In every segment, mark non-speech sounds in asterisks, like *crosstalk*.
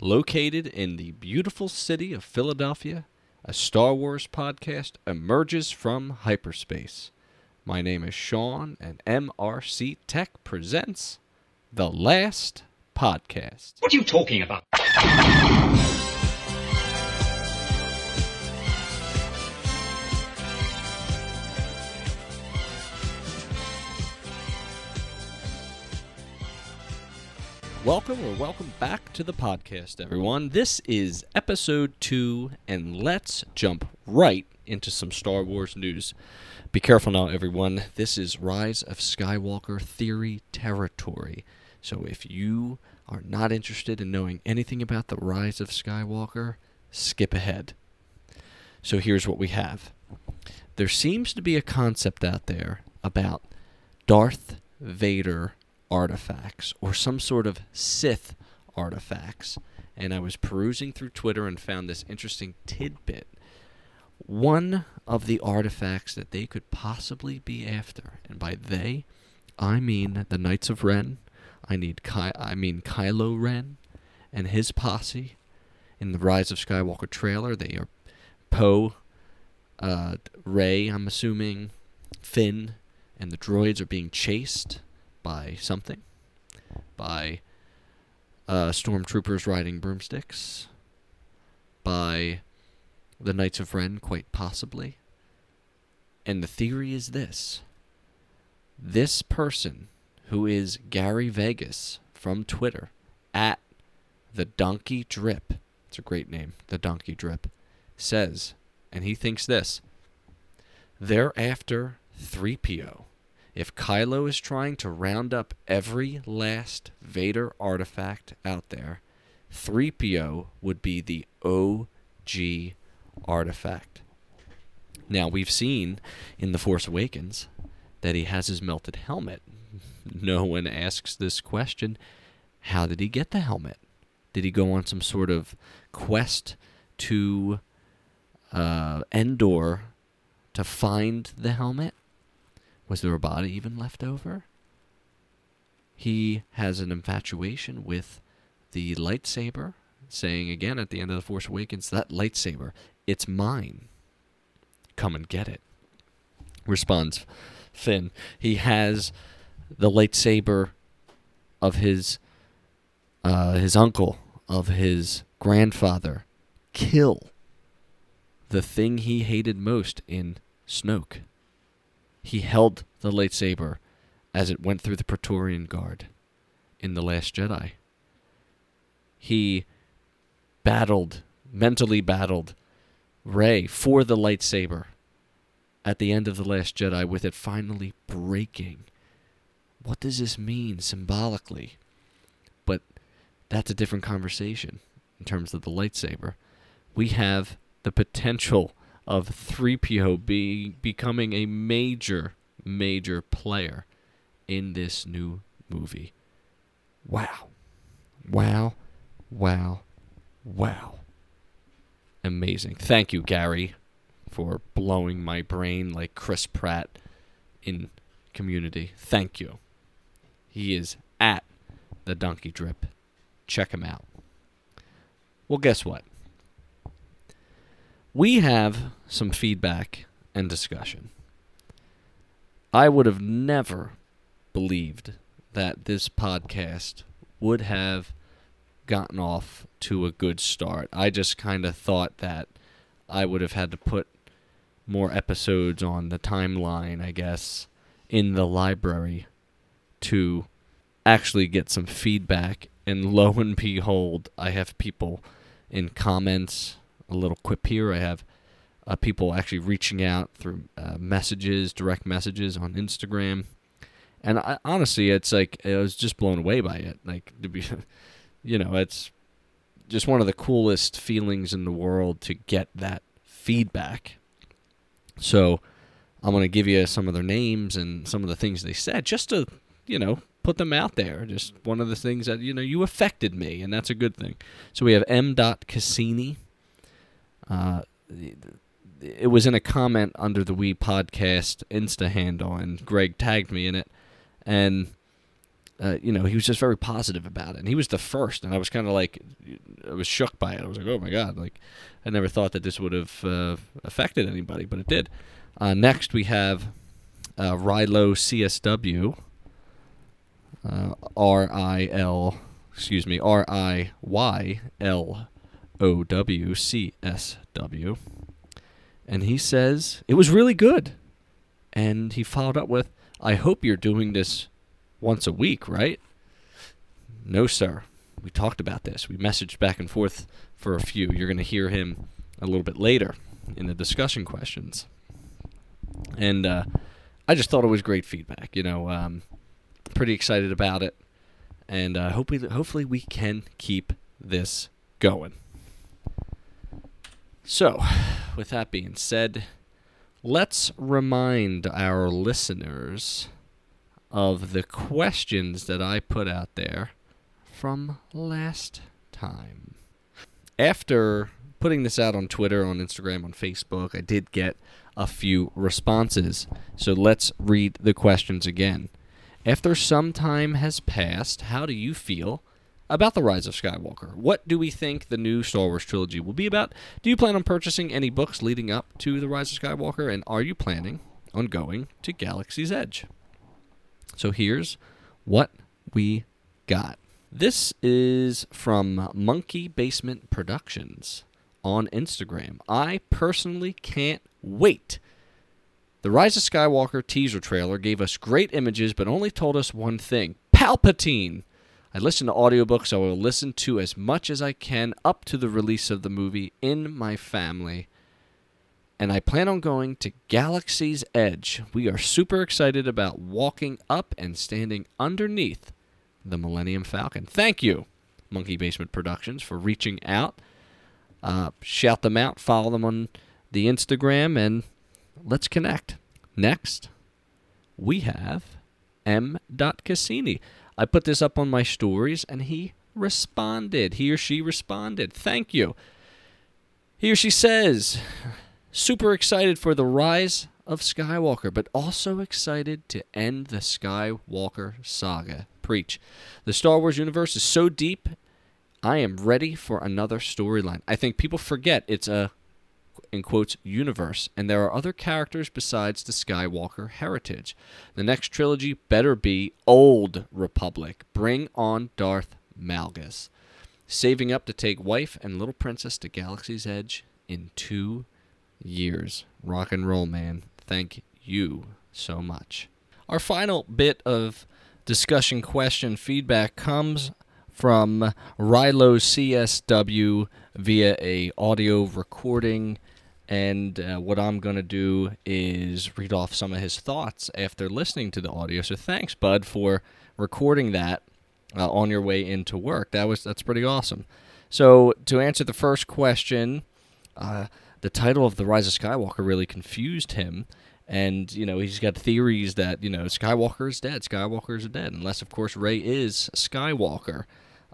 located in the beautiful city of Philadelphia, a Star Wars podcast emerges from hyperspace. My name is Sean, and MRC Tech presents The Last Podcast. What are you talking about? Welcome or welcome back to the podcast, everyone. This is episode two, and let's jump right into some Star Wars news. Be careful now, everyone. This is Rise of Skywalker theory territory. So if you are not interested in knowing anything about the Rise of Skywalker, skip ahead. So here's what we have there seems to be a concept out there about Darth Vader artifacts or some sort of Sith artifacts. And I was perusing through Twitter and found this interesting tidbit. One of the artifacts that they could possibly be after, and by they, I mean the Knights of Ren. I need Ky- I mean Kylo Ren and his posse in the Rise of Skywalker trailer. They are Poe, uh, Rey. I'm assuming Finn, and the droids are being chased by something, by uh, stormtroopers riding broomsticks, by the Knights of Ren, quite possibly. And the theory is this this person, who is Gary Vegas from Twitter, at the Donkey Drip, it's a great name, the Donkey Drip, says, and he thinks this they're after 3PO. If Kylo is trying to round up every last Vader artifact out there, 3PO would be the OG artifact. Now, we've seen in The Force Awakens that he has his melted helmet. *laughs* No one asks this question how did he get the helmet? Did he go on some sort of quest to uh, Endor to find the helmet? Was there a body even left over? He has an infatuation with the lightsaber, saying again at the end of The Force Awakens, that lightsaber, it's mine. Come and get it. Responds Finn. He has the lightsaber of his uh, his uncle, of his grandfather, kill the thing he hated most in Snoke. He held the lightsaber as it went through the Praetorian Guard in The Last Jedi. He battled, mentally battled Rey for the lightsaber at the end of The Last Jedi with it finally breaking. What does this mean symbolically? But that's a different conversation in terms of the lightsaber. We have the potential of 3PO be, becoming a major, major player in this new movie. Wow. Wow. Wow. Wow. Amazing. Thank you, Gary, for blowing my brain like Chris Pratt in community. Thank you. He is at the Donkey Drip. Check him out. Well, guess what? We have some feedback and discussion. I would have never believed that this podcast would have gotten off to a good start. I just kind of thought that I would have had to put more episodes on the timeline, I guess, in the library to actually get some feedback. And lo and behold, I have people in comments, a little quip here. I have uh, people actually reaching out through uh, messages, direct messages on Instagram. And I, honestly, it's like I was just blown away by it. Like to be, *laughs* you know, it's just one of the coolest feelings in the world to get that feedback. So I'm going to give you some of their names and some of the things they said just to, you know, put them out there. Just one of the things that, you know, you affected me, and that's a good thing. So we have M. Cassini. Uh, it was in a comment under the We Podcast Insta handle, and Greg tagged me in it. And uh, you know, he was just very positive about it, and he was the first, and I was kind of like, I was shook by it. I was like, oh my god, like I never thought that this would have uh, affected anybody, but it did. Uh, next, we have uh, Rilo CSW, uh, R I L, excuse me, R I Y L O W C S W, and he says it was really good, and he followed up with, "I hope you're doing this once a week, right?" No, sir. We talked about this. We messaged back and forth for a few. You're going to hear him a little bit later in the discussion questions. And uh, I just thought it was great feedback. You know, um, pretty excited about it, and uh, hopefully, hopefully we can keep this going. So, with that being said, let's remind our listeners of the questions that I put out there from last time. After putting this out on Twitter, on Instagram, on Facebook, I did get a few responses. So let's read the questions again. After some time has passed, how do you feel about The Rise of Skywalker? What do we think the new Star Wars trilogy will be about? Do you plan on purchasing any books leading up to The Rise of Skywalker? And are you planning on going to Galaxy's Edge? So here's what we got. This is from Monkey Basement Productions on Instagram. I personally can't wait. The Rise of Skywalker teaser trailer gave us great images, but only told us one thing Palpatine! I listen to audiobooks. I will listen to as much as I can up to the release of the movie in my family. And I plan on going to Galaxy's Edge. We are super excited about walking up and standing underneath the Millennium Falcon. Thank you, Monkey Basement Productions, for reaching out. Uh, shout them out, follow them on the Instagram, and let's connect. Next, we have M. Cassini. I put this up on my stories, and he responded. He or she responded. Thank you. He or she says, super excited for the rise of Skywalker, but also excited to end the Skywalker saga. Preach. The Star Wars universe is so deep, I am ready for another storyline. I think people forget it's a in quotes universe and there are other characters besides the Skywalker heritage. The next trilogy better be Old Republic. Bring on Darth Malgus. Saving up to take wife and little princess to Galaxy's Edge in 2 years. Rock and roll, man. Thank you so much. Our final bit of discussion question feedback comes from Rilo CSW via a audio recording and uh, what I'm going to do is read off some of his thoughts after listening to the audio. So thanks, Bud, for recording that uh, on your way into work. That was that's pretty awesome. So to answer the first question, uh, the title of the Rise of Skywalker really confused him, and you know he's got theories that you know Skywalker is dead, Skywalker is dead, unless of course Rey is Skywalker.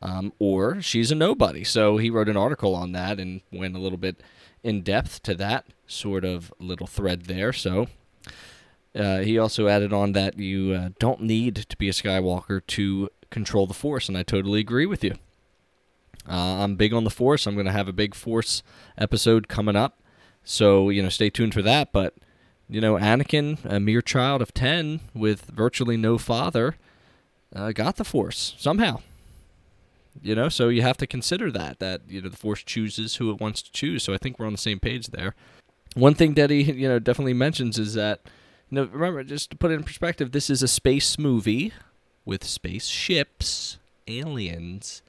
Um, or she's a nobody. So he wrote an article on that and went a little bit in depth to that sort of little thread there. So uh, he also added on that you uh, don't need to be a Skywalker to control the Force, and I totally agree with you. Uh, I'm big on the Force. I'm going to have a big Force episode coming up, so you know, stay tuned for that. But you know, Anakin, a mere child of ten with virtually no father, uh, got the Force somehow you know so you have to consider that that you know the force chooses who it wants to choose. So i think we're on the same page there. One thing that he you know definitely mentions is that you know remember just to put it in perspective this is a space movie with spaceships aliens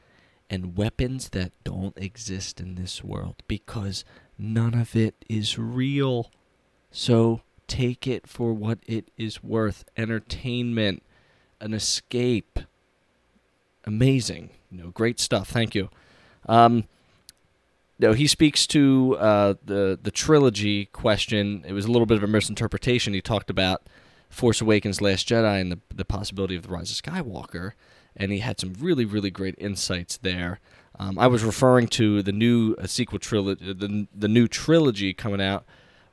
and weapons that don't exist in this world because none of it is real. So take it for what it is worth. Entertainment an escape. Amazing know, great stuff. Thank you. Um, no, he speaks to uh, the the trilogy question. It was a little bit of a misinterpretation. He talked about Force Awakens, Last Jedi, and the the possibility of the Rise of Skywalker, and he had some really really great insights there. Um, I was referring to the new uh, sequel trilogy, the the new trilogy coming out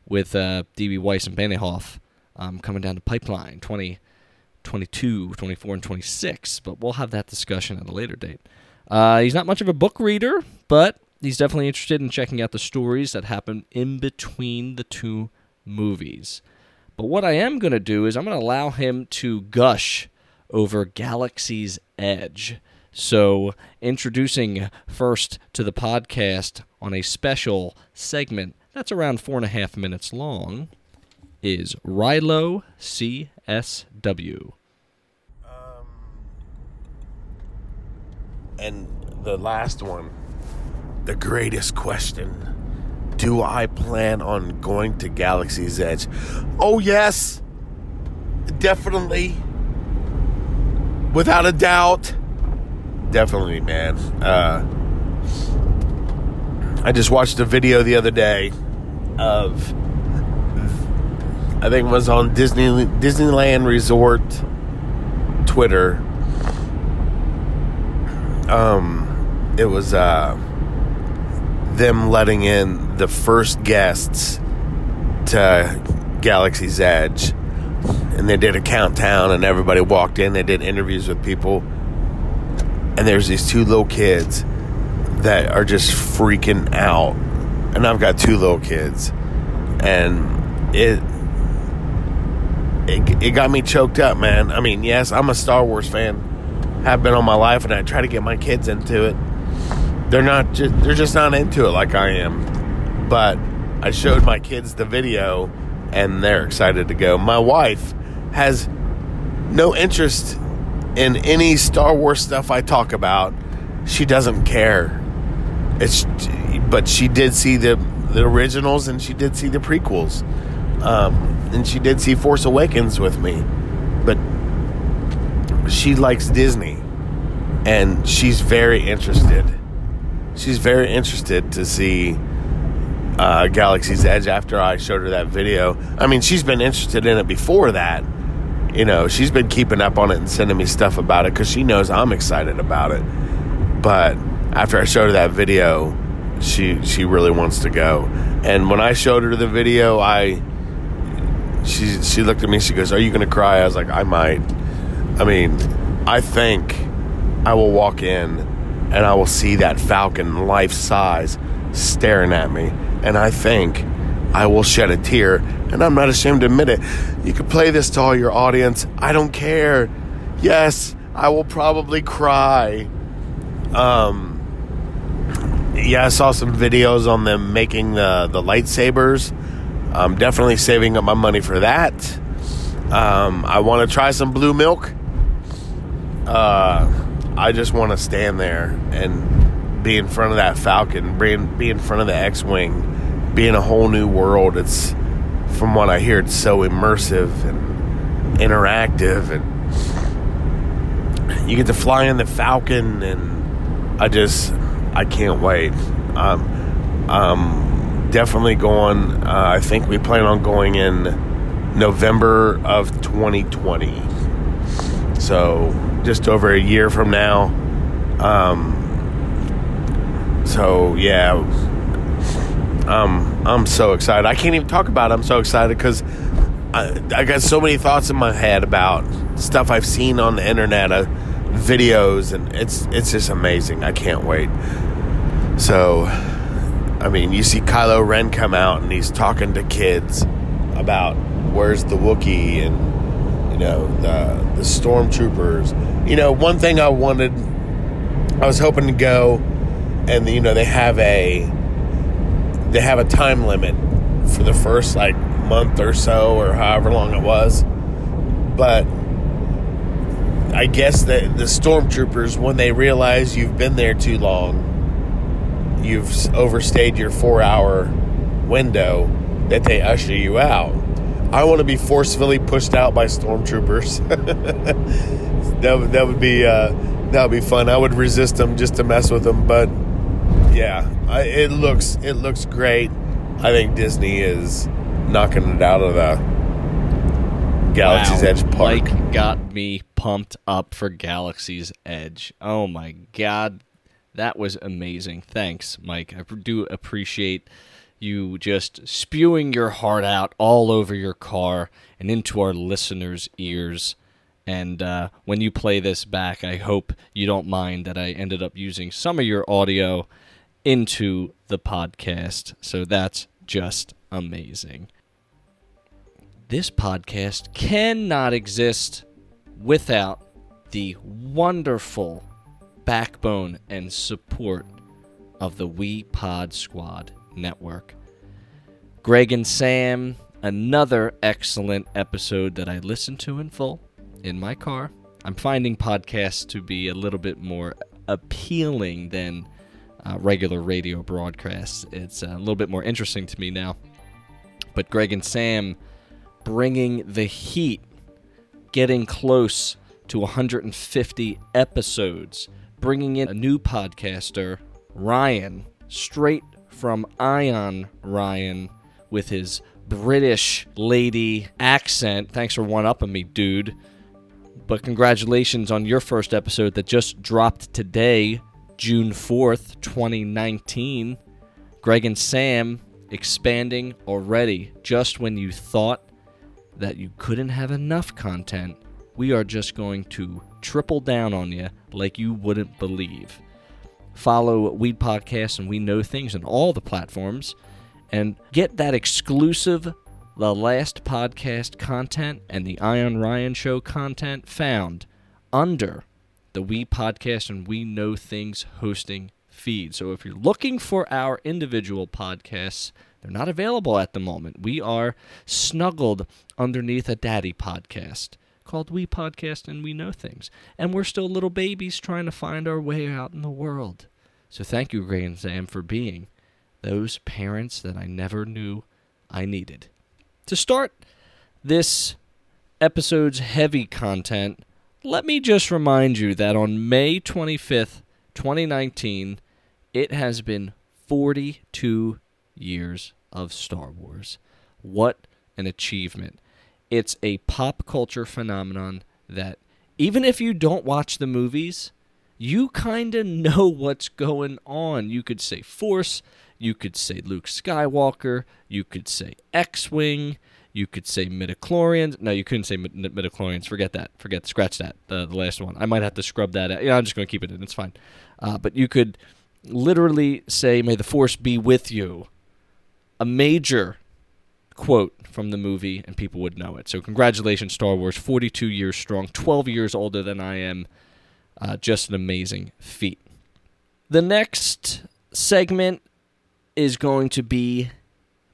with uh, D.B. Weiss and Benioff um, coming down the pipeline, 20, 22, 24, and 26, but we'll have that discussion at a later date. Uh, he's not much of a book reader, but he's definitely interested in checking out the stories that happen in between the two movies. But what I am going to do is I'm going to allow him to gush over Galaxy's Edge. So, introducing first to the podcast on a special segment that's around four and a half minutes long is Rilo CSW. Um, and the last one, the greatest question. Do I plan on going to Galaxy's Edge? Oh, yes. Definitely. Without a doubt. Definitely, man. Uh, I just watched a video the other day of I think it was on Disney Disneyland Resort Twitter. Um, it was uh, them letting in the first guests to Galaxy's Edge, and they did a countdown, and everybody walked in. They did interviews with people, and there's these two little kids that are just freaking out, and I've got two little kids, and it it, it got me choked up, man. I mean, yes, I'm a Star Wars fan, have been all my life, and I try to get my kids into it. They're not just they're just not into it like I am. But I showed my kids the video, and they're excited to go. My wife has no interest in any Star Wars stuff I talk about. She doesn't care. It's but she did see the the originals and she did see the prequels. Um, and she did see Force Awakens with me, but she likes Disney, and she's very interested. She's very interested to see uh, Galaxy's Edge after I showed her that video. I mean, she's been interested in it before that. You know, she's been keeping up on it and sending me stuff about it because she knows I'm excited about it. But after I showed her that video, she she really wants to go. And when I showed her the video, I she she looked at me. She goes, "Are you to cry?" I was like, "I might." I mean, I think I will walk in and I will see that falcon life size staring at me, and I think I will shed a tear. And I'm not ashamed to admit it. You can play this to all your audience. I don't care. Yes, I will probably cry. Um. Yeah, I saw some videos on them making the the lightsabers I'm definitely saving up my money for that. Um, I want to try some blue milk. Uh, I just want to stand there and be in front of that Falcon, be in, be in front of the X-wing, be in a whole new world. It's from what I hear, it's so immersive and interactive, and you get to fly in the Falcon, and I just I can't wait. Um, um, definitely going. Uh, I think we plan on going in November of 2020. So just over a year from now. Um, so yeah, um, I'm so excited. I can't even talk about it. I'm so excited because I, I, got so many thoughts in my head about stuff I've seen on the internet, uh, videos, and it's it's just amazing. I can't wait. So I mean, you see Kylo Ren come out and he's talking to kids about where's the Wookiee and you know the the stormtroopers. You know, one thing I wanted, I was hoping to go, and you know they have a they have a time limit for the first like month or so or however long it was, but. I guess that the stormtroopers, when they realize you've been there too long, you've overstayed your four hour window that they usher you out. I want to be forcefully pushed out by stormtroopers. *laughs* that, would, that would be uh, that would be fun. I would resist them just to mess with them, but yeah, I, it looks it looks great. I think Disney is knocking it out of the Galaxy's wow. Edge park. Mike got me pumped up for Galaxy's Edge. Oh my god, that was amazing. Thanks, Mike. I do appreciate you just spewing your heart out all over your car and into our listeners' ears. And uh, when you play this back, I hope you don't mind that I ended up using some of your audio into the podcast. So that's just amazing. This podcast cannot exist without the wonderful backbone and support of the We Pod Squad network. Greg and Sam, another excellent episode that I listened to in full in my car. I'm finding podcasts to be a little bit more appealing than uh, regular radio broadcasts. It's a little bit more interesting to me now. But Greg and Sam bringing the heat, getting close to 150 episodes, bringing in a new podcaster, Ryan, straight from Ion Ryan, with his British lady accent. Thanks for one upping me, dude. But congratulations on your first episode that just dropped today, June 4th, 2019. Greg and Sam expanding already just when you thought that you couldn't have enough content. We are just going to triple down on you like you wouldn't believe. Follow We Podcast and We Know Things on all the platforms and get that exclusive the last podcast content and the Ion Ryan show content found under the We Podcast and We Know Things hosting feed. So if you're looking for our individual podcasts, they're not available at the moment. We are snuggled underneath a daddy podcast called We Podcast and We Know Things. And we're still little babies trying to find our way out in the world. So thank you, Gray and Sam, for being those parents that I never knew I needed. To start this episode's heavy content, let me just remind you that on May 25th, 2019, it has been 42 years of Star Wars. What an achievement! It's a pop culture phenomenon that, even if you don't watch the movies, you kind of know *laughs* what's going on. You could say Force, you could say Luke Skywalker. You could say X Wing. You could say midichlorians. No, you couldn't say mid- midichlorians. Forget that. Forget. Scratch that. The, the last one. I might have to scrub that out. Yeah, I'm just going to keep it in. It's fine. Uh, but you could literally say, May the Force be with you. A major quote from the movie, and people would know it. So, congratulations, Star Wars. 42 years strong, 12 years older than I am. Uh, just an amazing feat. The next segment is going to be,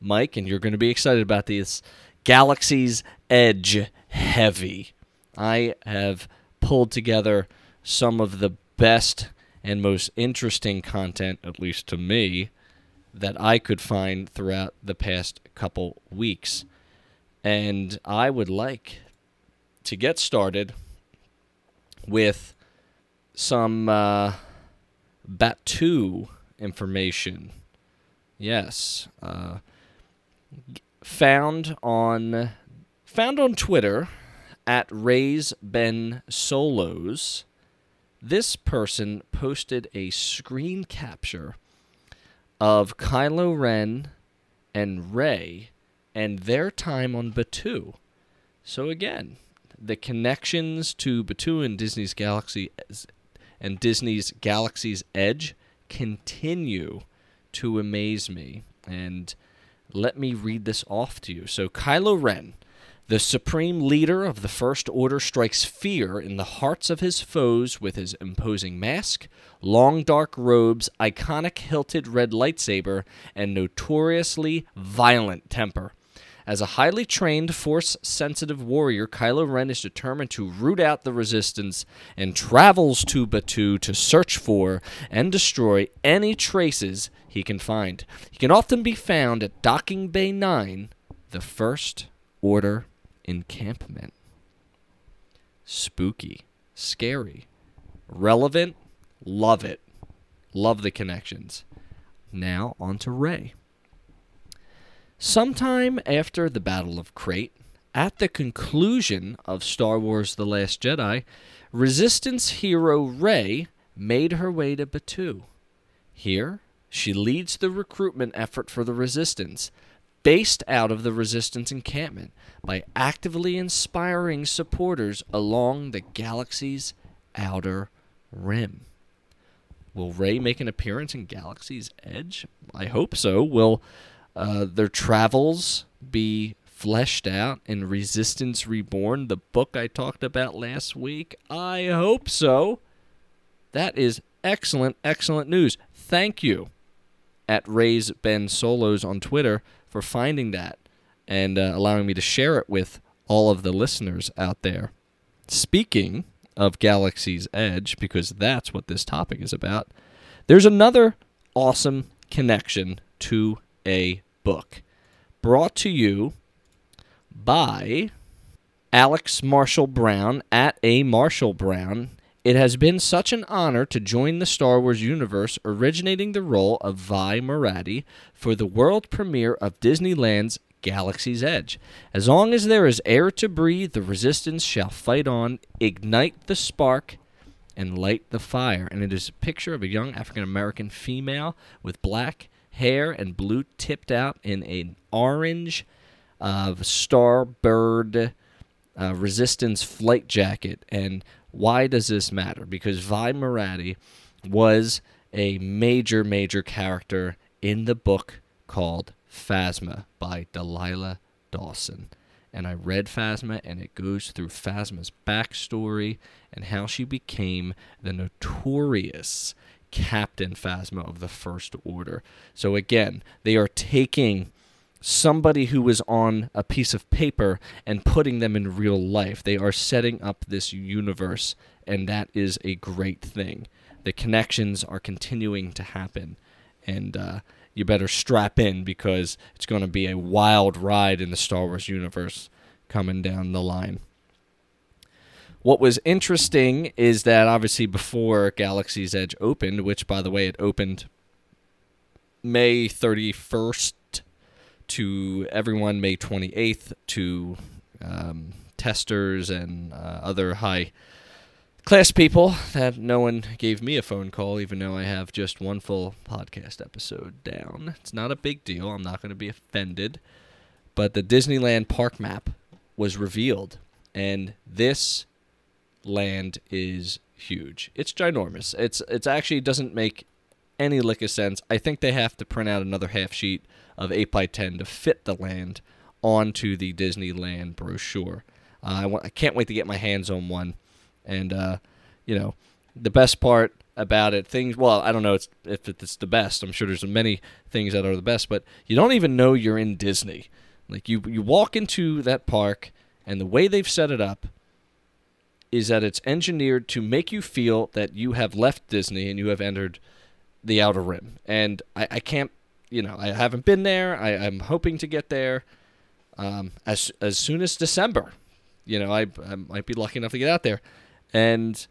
Mike, and you're going to be excited about this Galaxy's Edge Heavy. I have pulled together some of the best and most interesting content, at least to me, that I could find throughout the past couple weeks. And I would like to get started with some uh, Batuu information. Yes. Uh, found on found on Twitter at Rays Ben Solos. This person posted a screen capture of Kylo Ren and Rey and their time on Batuu. So again, the connections to Batuu and Disney's Galaxy and Disney's Galaxy's Edge continue to amaze me. And let me read this off to you. So, Kylo Ren, the supreme leader of the First Order, strikes fear in the hearts of his foes with his imposing mask, long dark robes, iconic hilted red lightsaber, and notoriously violent temper. As a highly trained, force sensitive warrior, Kylo Ren is determined to root out the resistance and travels to Batuu to search for and destroy any traces he can find. He can often be found at Docking Bay 9, the First Order encampment. Spooky, scary, relevant, love it. Love the connections. Now on to Rey. Sometime after the Battle of Crait, at the conclusion of Star Wars The Last Jedi, Resistance hero Rey made her way to Batuu. Here, she leads the recruitment effort for the Resistance, based out of the Resistance encampment by actively inspiring supporters along the galaxy's outer rim. Will Rey make an appearance in Galaxy's Edge? I hope so. Will uh, their travels be fleshed out in Resistance Reborn, the book I talked about last week? I hope so. That is excellent, excellent news. Thank you at Ray's Ben Solos on Twitter for finding that and uh, allowing me to share it with all of the listeners out there. Speaking of Galaxy's Edge, because that's what this topic is about, there's another awesome connection to a book brought to you by Alex Marshall Brown at A Marshall Brown. It has been such an honor to join the Star Wars universe, originating the role of Vi Moradi for the world premiere of Disneyland's Galaxy's Edge. As long as there is air to breathe, the resistance shall fight on, ignite the spark, and light the fire. And it is a picture of a young African American female with black hair and blue tipped out in an orange uh, starbird uh, resistance flight jacket. And why does this matter? Because Vi Moradi was a major, major character in the book called Phasma by Delilah Dawson. And I read Phasma, and it goes through Phasma's backstory and how she became the notorious Captain Phasma of the First Order. So, again, they are taking somebody who was on a piece of paper and putting them in real life. They are setting up this universe, and that is a great thing. The connections are continuing to happen. And, uh, you better strap in because it's going to be a wild ride in the Star Wars universe coming down the line. What was interesting is that obviously before Galaxy's Edge opened, which by the way it opened May 31st to everyone, May 28th to um, testers and uh, other high class people that no one gave me a phone call, even though I have just one full podcast episode down. It's not a big deal. I'm not going to be offended. But the Disneyland park map was revealed, and this land is huge. It's ginormous. It's it's actually doesn't make any lick of sense. I think they have to print out another half sheet of 8 by 10 to fit the land onto the Disneyland brochure. Uh, I, want, I can't wait to get my hands on one and uh, you know, the best part about it, things. Well, I don't know if it's the best. I'm sure there's many things that are the best, but you don't even know you're in Disney. Like you, you walk into that park, and the way they've set it up is that it's engineered to make you feel that you have left Disney and you have entered the outer rim. And I, I can't, you know, I haven't been there. I, I'm hoping to get there um, as as soon as December. You know, I, I might be lucky enough to get out there. And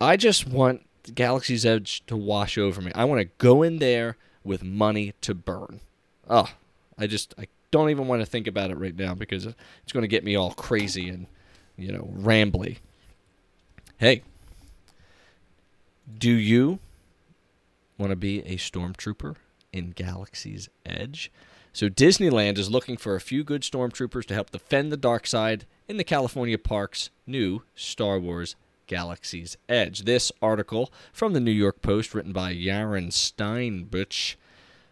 I just want Galaxy's Edge to wash over me. I want to go in there with money to burn. Oh, I just I don't even want to think about it right now because it's going to get me all crazy and you know rambly. Hey, do you want to be a stormtrooper in Galaxy's Edge? So Disneyland is looking for a few good stormtroopers to help defend the dark side in the California Park's new Star Wars Galaxy's Edge. This article from the New York Post, written by Yaron Steinbuch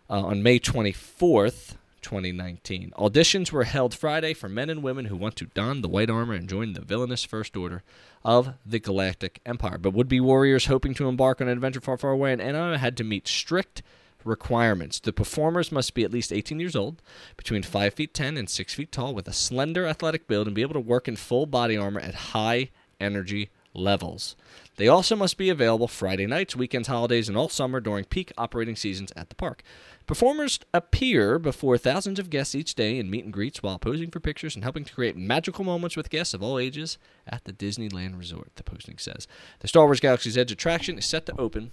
uh, on May 24th, 2019. Auditions were held Friday for men and women who want to don the white armor and join the villainous First Order of the Galactic Empire. But would be warriors hoping to embark on an adventure far, far away in Anaheim had to meet strict requirements. The performers must be at least 18 years old, between 5 feet 10 and 6 feet tall, with a slender athletic build, and be able to work in full body armor at high energy levels. They also must be available Friday nights, weekends, holidays, and all summer during peak operating seasons at the park. Performers appear before thousands of guests each day in meet and greets while posing for pictures and helping to create magical moments with guests of all ages at the Disneyland Resort, the posting says. The Star Wars Galaxy's Edge attraction is set to open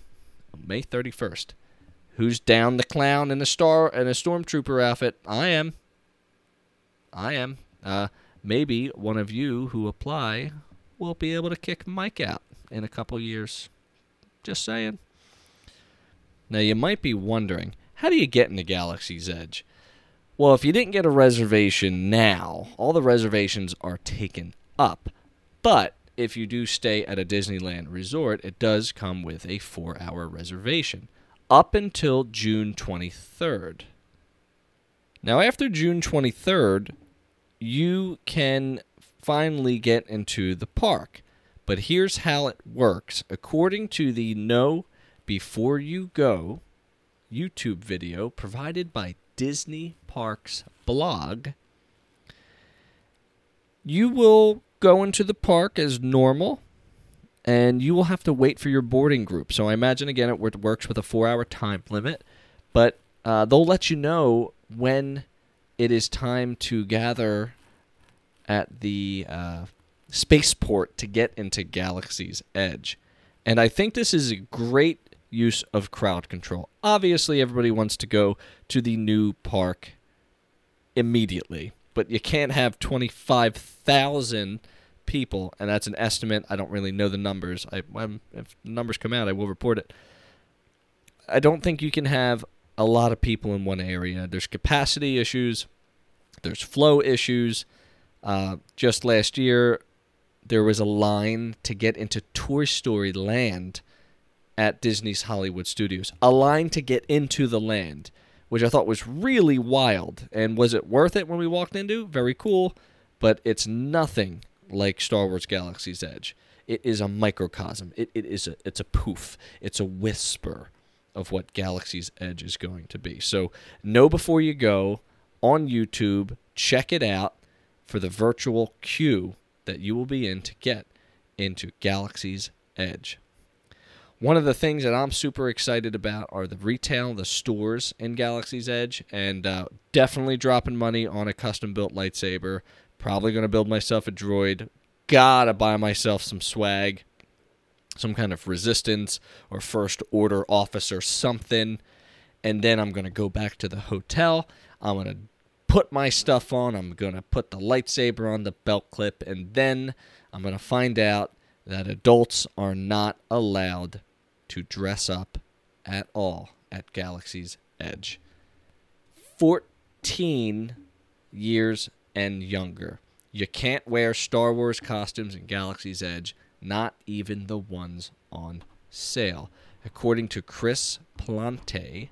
on May 31st. Who's down the clown in a star in a stormtrooper outfit? I am. I am. Uh, maybe one of you who apply will be able to kick Mike out in a couple years. Just saying. Now you might be wondering, how do you get into Galaxy's Edge? Well, if you didn't get a reservation now, all the reservations are taken up. But if you do stay at a Disneyland resort, it does come with a four hour reservation up until June 23rd. Now, after June 23rd, you can finally get into the park. But here's how it works. According to the Know Before You Go YouTube video provided by Disney Parks blog, you will go into the park as normal and you will have to wait for your boarding group. So I imagine again it works with a 4-hour time limit, but uh, they'll let you know when it is time to gather at the uh, spaceport to get into Galaxy's Edge. And I think this is a great use of crowd control. Obviously, everybody wants to go to the new park immediately, but you can't have 25,000 people, and that's an estimate. I don't really know the numbers. I, if numbers come out, I will report it. I don't think you can have a lot of people in one area. There's capacity issues, there's flow issues. Uh, just last year, there was a line to get into Toy Story Land at Disney's Hollywood Studios. A line to get into the land, which I thought was really wild. And was it worth it when we walked into? Very cool, but it's nothing like Star Wars Galaxy's Edge. It is a microcosm. It, it is a it's a poof. It's a whisper of what Galaxy's Edge is going to be. So know before you go on YouTube, check it out for the virtual queue that you will be in to get into Galaxy's Edge. One of the things that I'm super excited about are the retail, the stores in Galaxy's Edge, and uh, definitely dropping money on a custom built lightsaber. Probably going to build myself a droid. Gotta buy myself some swag, some kind of resistance or first order officer something. And then I'm going to go back to the hotel. I'm going to put my stuff on. I'm going to put the lightsaber on the belt clip. And then I'm going to find out that adults are not allowed to dress up at all at Galaxy's Edge. 14 years and younger. You can't wear Star Wars costumes in Galaxy's Edge, not even the ones on sale. According to Chris Plante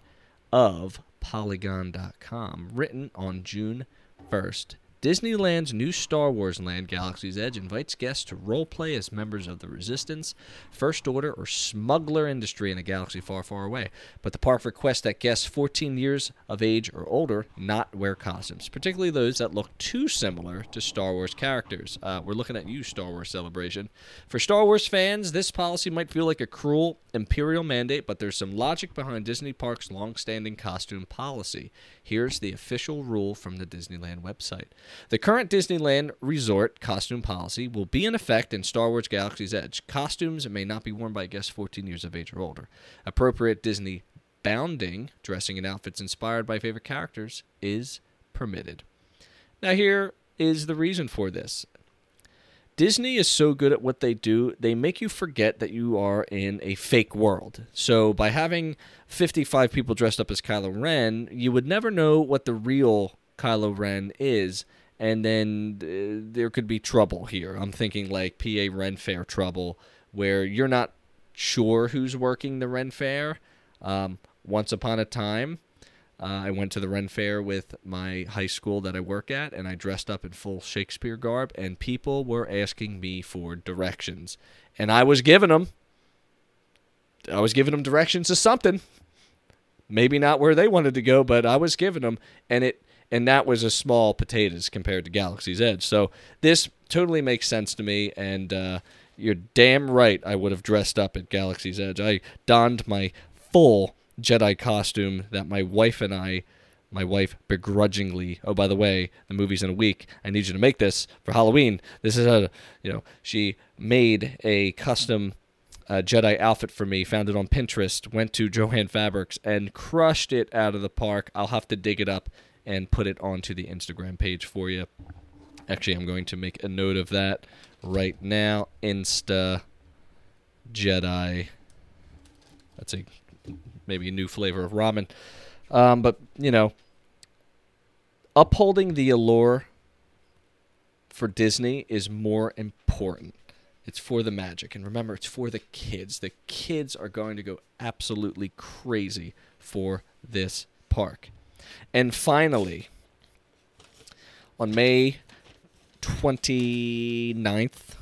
of Polygon.com, written on June 1st, Disneyland's new Star Wars land, Galaxy's Edge, invites guests to roleplay as members of the Resistance, First Order, or smuggler industry in a galaxy far, far away. But the park requests that guests 14 years of age or older not wear costumes, particularly those that look too similar to Star Wars characters. Uh, we're looking at you, Star Wars Celebration. For Star Wars fans, this policy might feel like a cruel imperial mandate, but there's some logic behind Disney Park's long-standing costume policy. Here's the official rule from the Disneyland website. The current Disneyland Resort costume policy will be in effect in Star Wars Galaxy's Edge. Costumes may not be worn by guests 14 years of age or older. Appropriate Disney bounding, dressing in outfits inspired by favorite characters, is permitted. Now, here is the reason for this. Disney is so good at what they do, they make you forget that you are in a fake world. So, by having 55 people dressed up as Kylo Ren, you would never know what the real Kylo Ren is and then uh, there could be trouble here. I'm thinking like PA Ren Fair trouble, where you're not sure who's working the Ren Fair. Um, once upon a time, uh, I went to the Ren Fair with my high school that I work at, and I dressed up in full Shakespeare garb, and people were asking me for directions, and I was giving them. I was giving them directions to something. Maybe not where they wanted to go, but I was giving them, and it and that was a small potatoes compared to Galaxy's Edge. So this totally makes sense to me, and uh, you're damn right. I would have dressed up at Galaxy's Edge. I donned my full Jedi costume that my wife and I. My wife begrudgingly, oh by the way, the movie's in a week. I need you to make this for Halloween. This is a, you know, she made a custom uh, Jedi outfit for me, found it on Pinterest, went to Joann Fabrics and crushed it out of the park. I'll have to dig it up and put it onto the Instagram page for you. Actually, I'm going to make a note of that right now. Insta Jedi. That's a maybe a new flavor of ramen. Um, but you know, upholding the allure for Disney is more important. It's for the magic. And remember, it's for the kids. The kids are going to go absolutely crazy for this park. And finally, on May 29th,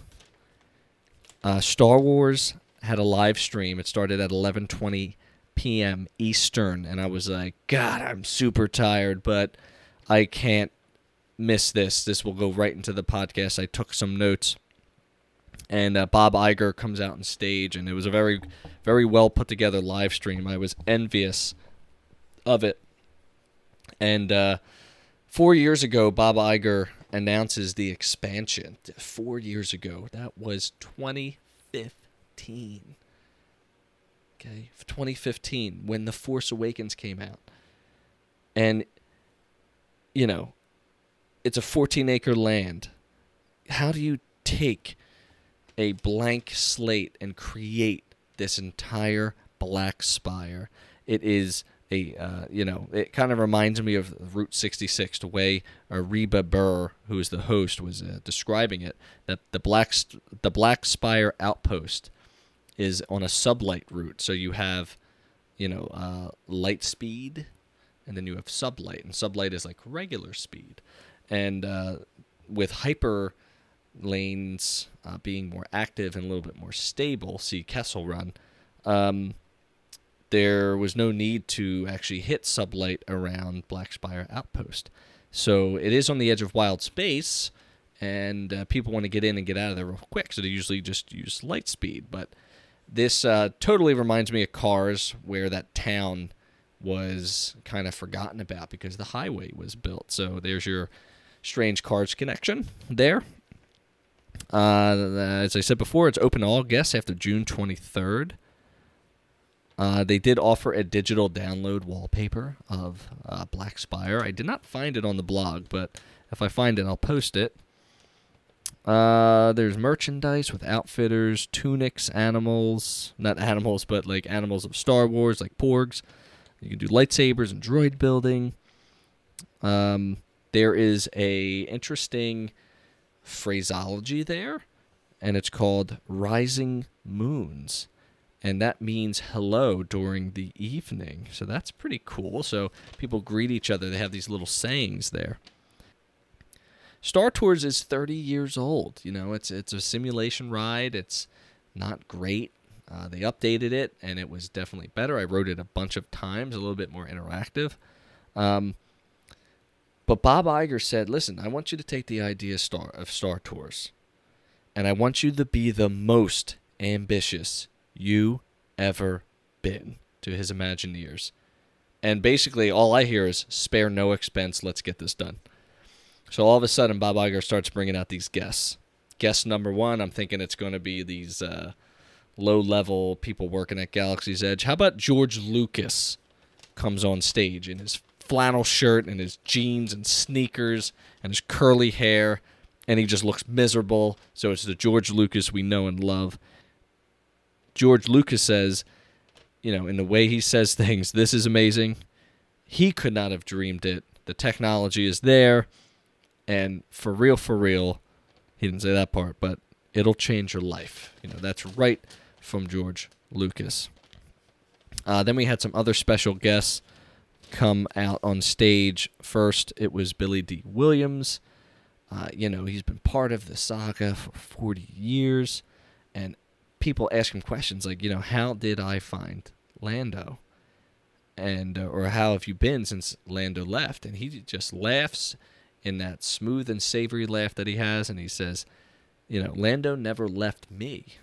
uh, Star Wars had a live stream. It started at 11:20 p.m. Eastern, and I was like, God, I'm super tired, but I can't miss this. This will go right into the podcast. I took some notes, and uh, Bob Iger comes out on stage, and it was a very, very well put together live stream. I was envious of it, and uh, four years ago, Bob Iger announces the expansion. Four years ago, that was 2015. Okay, 2015 when The Force Awakens came out, and you know, it's a 14 acre land. How do you take a blank slate and create this entire black spire? It is a uh, you know it kind of reminds me of Route 66 the way Reba Burr who is the host was uh, describing it that the black the Black Spire outpost is on a sublight route. So you have you know uh, light speed and then you have sublight and sublight is like regular speed. And uh, with hyper lanes uh, being more active and a little bit more stable see Kessel Run um, there was no need to actually hit sublight around Black Spire Outpost. So it is on the edge of wild space, and uh, people want to get in and get out of there real quick, so they usually just use light speed. But this uh, totally reminds me of Cars, where that town was kind of forgotten about because the highway was built. So there's your strange Cars connection there. Uh, as I said before, it's open to all guests after June 23rd. Uh, they did offer a digital download wallpaper of uh, Black Spire. I did not find it on the blog, but if I find it, I'll post it. Uh, there's merchandise with outfitters, tunics, animals, not *laughs* animals, but like animals of Star Wars, like porgs. You can do lightsabers and droid building. Um, there is a interesting phraseology there, and it's called rising moons and that means hello during the evening. So that's pretty cool. So people greet each other. They have these little sayings there. Star Tours is 30 years old. You know, it's it's a simulation ride. It's not great. Uh, they updated it, and it was definitely better. I rode it a bunch of times, a little bit more interactive. Um, but Bob Iger said, "Listen, I want you to take the idea Star of Star Tours, and I want you to be the most ambitious you ever been to his Imagineers. And basically, all I hear is spare no expense, let's get this done. So all of a sudden, Bob Iger starts bringing out these guests. Guest number one, I'm thinking it's going to be these uh, low level people working at Galaxy's Edge. How about George Lucas comes on stage in his flannel shirt and his jeans and sneakers and his curly hair, and he just looks miserable. So it's the George Lucas we know and love. George Lucas says, you know, in the way he says things, this is amazing. He could not have dreamed it. The technology is there. And for real, for real, he didn't say that part, but it'll change your life. You know, that's right from George Lucas. Uh, then we had some other special guests come out on stage. First, it was Billy Dee Williams. Uh, you know, he's been part of the saga for 40 years. And people ask him questions like, you know, how did I find Lando? And uh, or how have you been since Lando left? And he just laughs in that smooth and savory laugh that he has, and he says, you know, Lando never left me.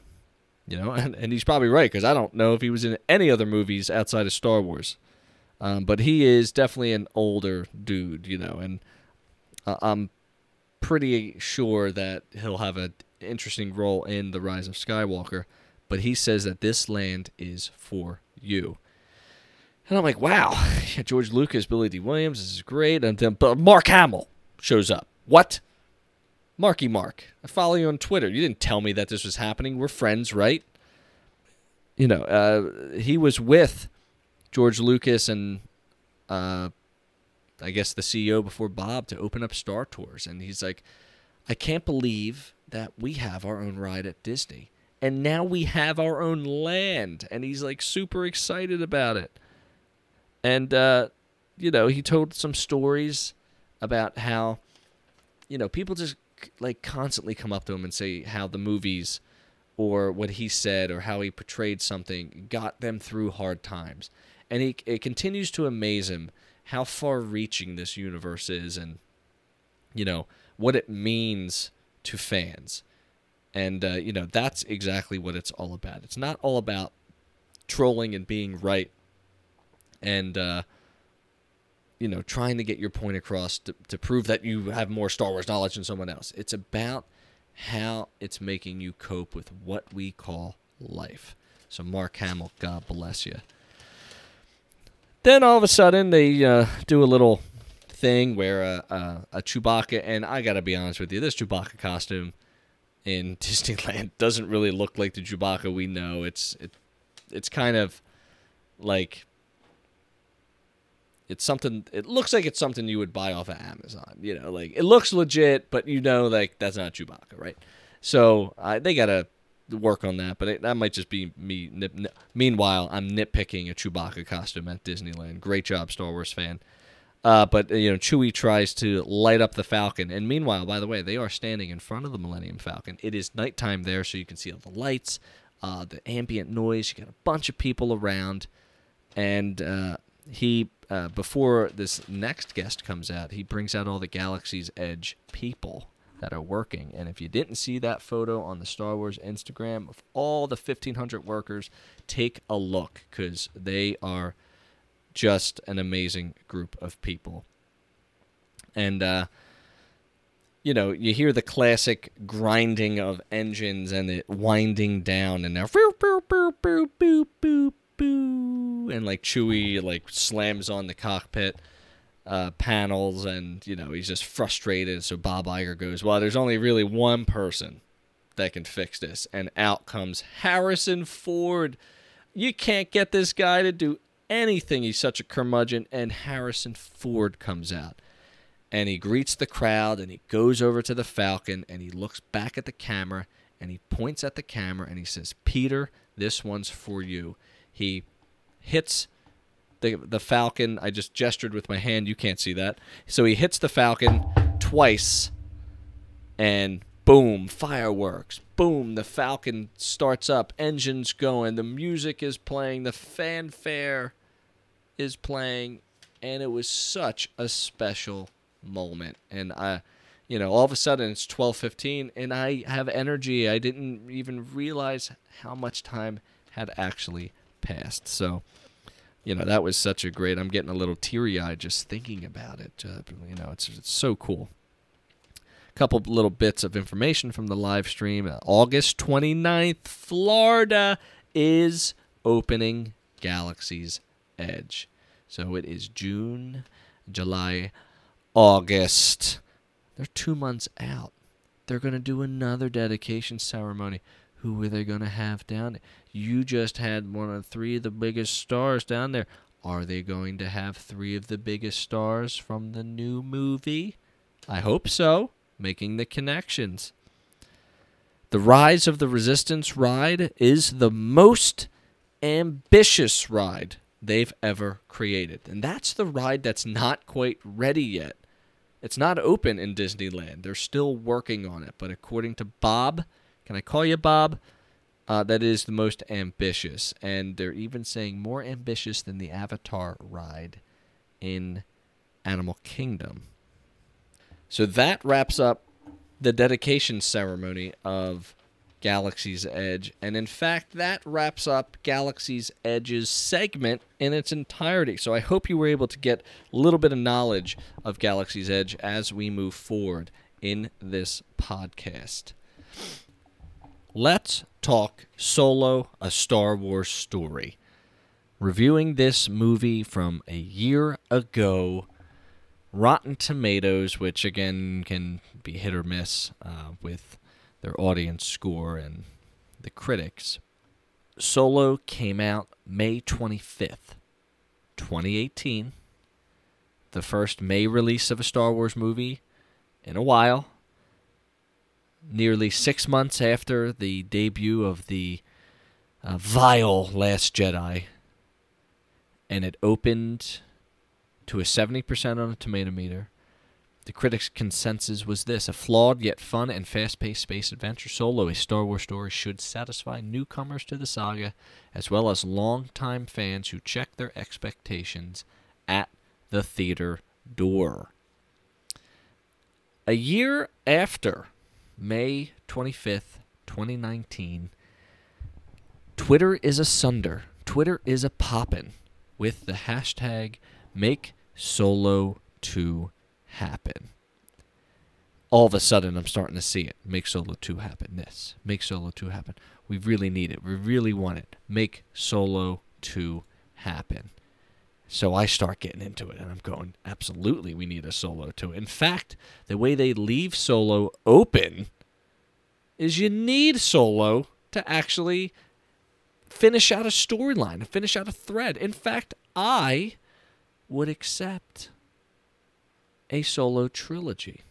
You know, *laughs* and, and he's probably right because I don't know if he was in any other movies outside of Star Wars. Um, but he is definitely an older dude, you know, and uh, I'm pretty sure that he'll have an interesting role in the Rise of Skywalker. But he says that this land is for you. And I'm like, wow, *laughs* yeah, George Lucas, Billy Dee Williams, this is great. And then, but Mark Hamill shows up. What? Marky Mark, I follow you on Twitter. You didn't tell me that this was happening. We're friends, right? You know, uh, he was with George Lucas and uh, I guess the CEO before Bob to open up Star Tours, and he's like, I can't believe that we have our own ride at Disney, and now we have our own land, and he's like super excited about it. And uh, you know, he told some stories about how, you know, people just like constantly come up to him and say how the movies or what he said or how he portrayed something got them through hard times. And he it continues to amaze him how far reaching this universe is and you know what it means to fans. And uh, you know that's exactly what it's all about. It's not all about trolling and being right and uh, you know trying to get your point across to, to prove that you have more Star Wars knowledge than someone else. It's about how it's making you cope with what we call life. So, Mark Hamill, God bless you. Then all of a sudden, they uh, do a little thing where uh, uh, a Chewbacca, and I got to be honest with you, this Chewbacca costume in *laughs* Disneyland doesn't really look like the Chewbacca we know. It's it, it's kind of like it's something. It looks like it's something you would buy off of Amazon. You know, like it looks legit, but you know, like that's not Chewbacca, right? So uh, they gotta work on that. But it, that might just be me. Nip, nip. Meanwhile, I'm nitpicking a Chewbacca costume at Disneyland. Great job, Star Wars fan. Uh, but you know, Chewie tries to light up the Falcon, and meanwhile, by the way, they are standing in front of the Millennium Falcon. It is nighttime there, so you can see all the lights, uh, the ambient noise. You got a bunch of people around, and uh, he uh, before this next guest comes out, he brings out all the Galaxy's Edge people that are working. And if you didn't see that photo on the Star Wars Instagram of all the 1,500 workers, take a look because they are just an amazing group of people. And, uh, you know, you hear the classic grinding of engines and it winding down, and now and like Chewie like slams on the cockpit uh, panels, and you know he's just frustrated. So Bob Iger goes, "Well, there's only really one person that can fix this," and out comes Harrison Ford. You can't get this guy to do anything. He's such a curmudgeon, and Harrison Ford comes out. And he greets the crowd and he goes over to the Falcon and he looks back at the camera and he points at the camera and he says, Peter, this one's for you. He hits the the falcon. I just gestured with my hand. You can't see that. So he hits the falcon twice, and boom, fireworks. Boom, the falcon starts up. Engines going. The music is playing. The fanfare is playing, and it was such a special moment. And I you know all of a sudden it's 12:15 and I have energy I didn't even realize how much time had actually passed. So, you know, that was such a great. I'm getting a little teary eyed just thinking about it. Uh, you know, it's, it's so cool. Couple little bits of information from the live stream. August 29th, Florida is opening Galaxy's Edge. So it is June, July, August. They're two months out. They're going to do another dedication ceremony. Who are they going to have down there? You just had one of three of the biggest stars down there. Are they going to have three of the biggest stars from the new movie? I hope so. Making the connections. The Rise of the Resistance ride is the most ambitious ride they've ever created. And that's the ride that's not quite ready yet. It's not open in Disneyland. They're still working on it. But according to Bob, can I call you Bob? uh, that is the most ambitious. And they're even saying more ambitious than the Avatar ride in Animal Kingdom. So that wraps up the dedication ceremony of Galaxy's Edge. And in fact, that wraps up Galaxy's Edge's segment in its entirety. So I hope you were able to get a little bit of knowledge of Galaxy's Edge as we move forward in this podcast. Let's talk Solo, a Star Wars story. Reviewing this movie from a year ago, Rotten Tomatoes, which again can be hit or miss uh, with their audience score and the critics. Solo came out May 25th, 2018. the first May release of a Star Wars movie in a while. Nearly six months after the debut of the uh, vile Last Jedi. And it opened to a 70% on a tomato meter. The critics' consensus was this a flawed yet fun and fast paced space adventure solo, a Star Wars story should satisfy newcomers to the saga as well as longtime fans who check their expectations at the theater door. A year after May 25th, 2019, Twitter is asunder. Twitter is a poppin' with the hashtag make solo 2 happen. All of a sudden, I'm starting to see it. Make Solo 2 happen. This. Make Solo 2 happen. We really need it. We really want it. Make Solo 2 happen. So I start getting into it and I'm going, absolutely, we need a Solo 2. In fact, the way they leave Solo open is you need Solo to actually finish out a storyline, to finish out a thread. In fact, I would accept a solo trilogy.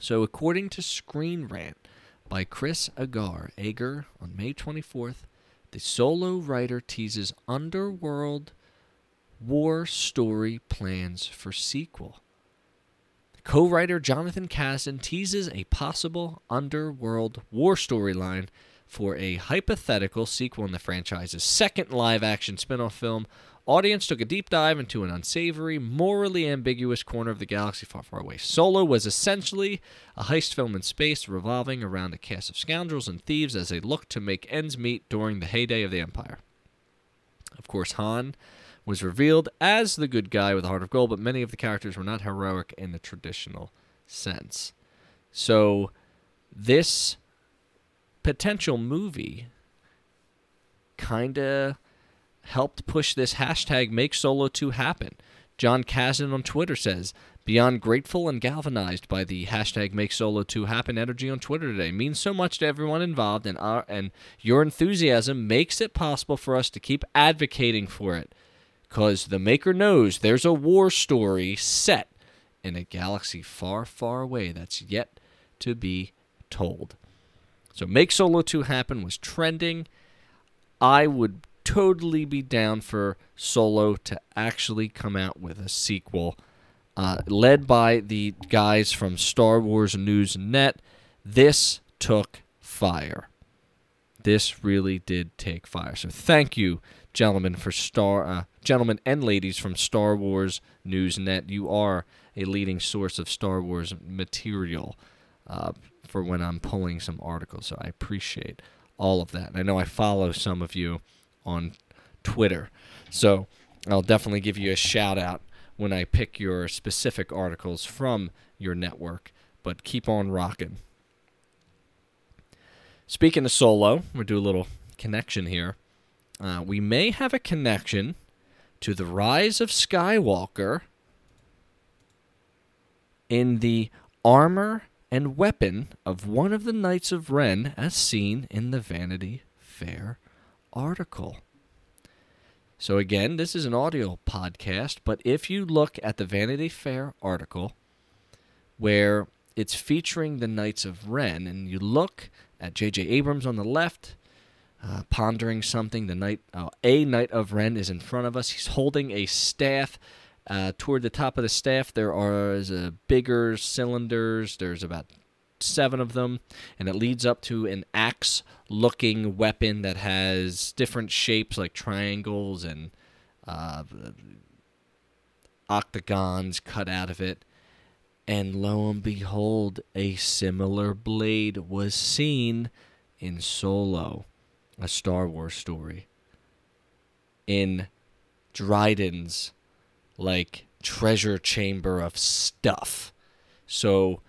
So, according to Screen Rant by Chris Agar, Agar on May 24th, the solo writer teases Underworld war story plans for sequel. Co writer Jonathan Kasdan teases a possible Underworld war storyline for a hypothetical sequel in the franchise's second live action spin off film. Audience took a deep dive into an unsavory, morally ambiguous corner of the galaxy far, far away. Solo was essentially a heist film in space revolving around a cast of scoundrels and thieves as they looked to make ends meet during the heyday of the Empire. Of course, Han was revealed as the good guy with a heart of gold, but many of the characters were not heroic in the traditional sense. So, this potential movie kind of helped push this hashtag make solo 2 happen. John Kasdan on twitter says beyond grateful and galvanized by the hashtag make solo 2 happen energy on twitter today means so much to everyone involved and our and your enthusiasm makes it possible for us to keep advocating for it. Because the maker knows there's a war story set in a galaxy far far away that's yet to be told so Make Solo 2 happen was trending. I would totally be down for Solo to actually come out with a sequel. Uh, led by the guys from Star Wars News Net, this took fire. This really did take fire. So thank you, gentlemen, for Star, uh, gentlemen and ladies from Star Wars News Net. You are a leading source of Star Wars material. Uh, for when I'm pulling some articles. So I appreciate all of that. And I know I follow some of you on Twitter. So I'll definitely give you a shout out when I pick your specific articles from your network. But keep on rocking. Speaking of solo, we'll do a little connection here. Uh, we may have a connection to the rise of Skywalker in the armor and weapon of one of the Knights of Ren as seen in the Vanity Fair article. So, again, this is an audio podcast, but if you look at the Vanity Fair article where it's featuring the Knights of Ren, and you look at J.J. Abrams on the left, uh, pondering something, the knight, uh, a Knight of Ren is in front of us. He's holding a staff uh, toward the top of the staff, there are bigger cylinders. There's about seven of them, and it leads up to an axe looking weapon that has different shapes like triangles and uh, octagons cut out of it. And lo and behold, a similar blade was seen in Solo, a Star Wars story. In Dryden's like treasure chamber of stuff. So,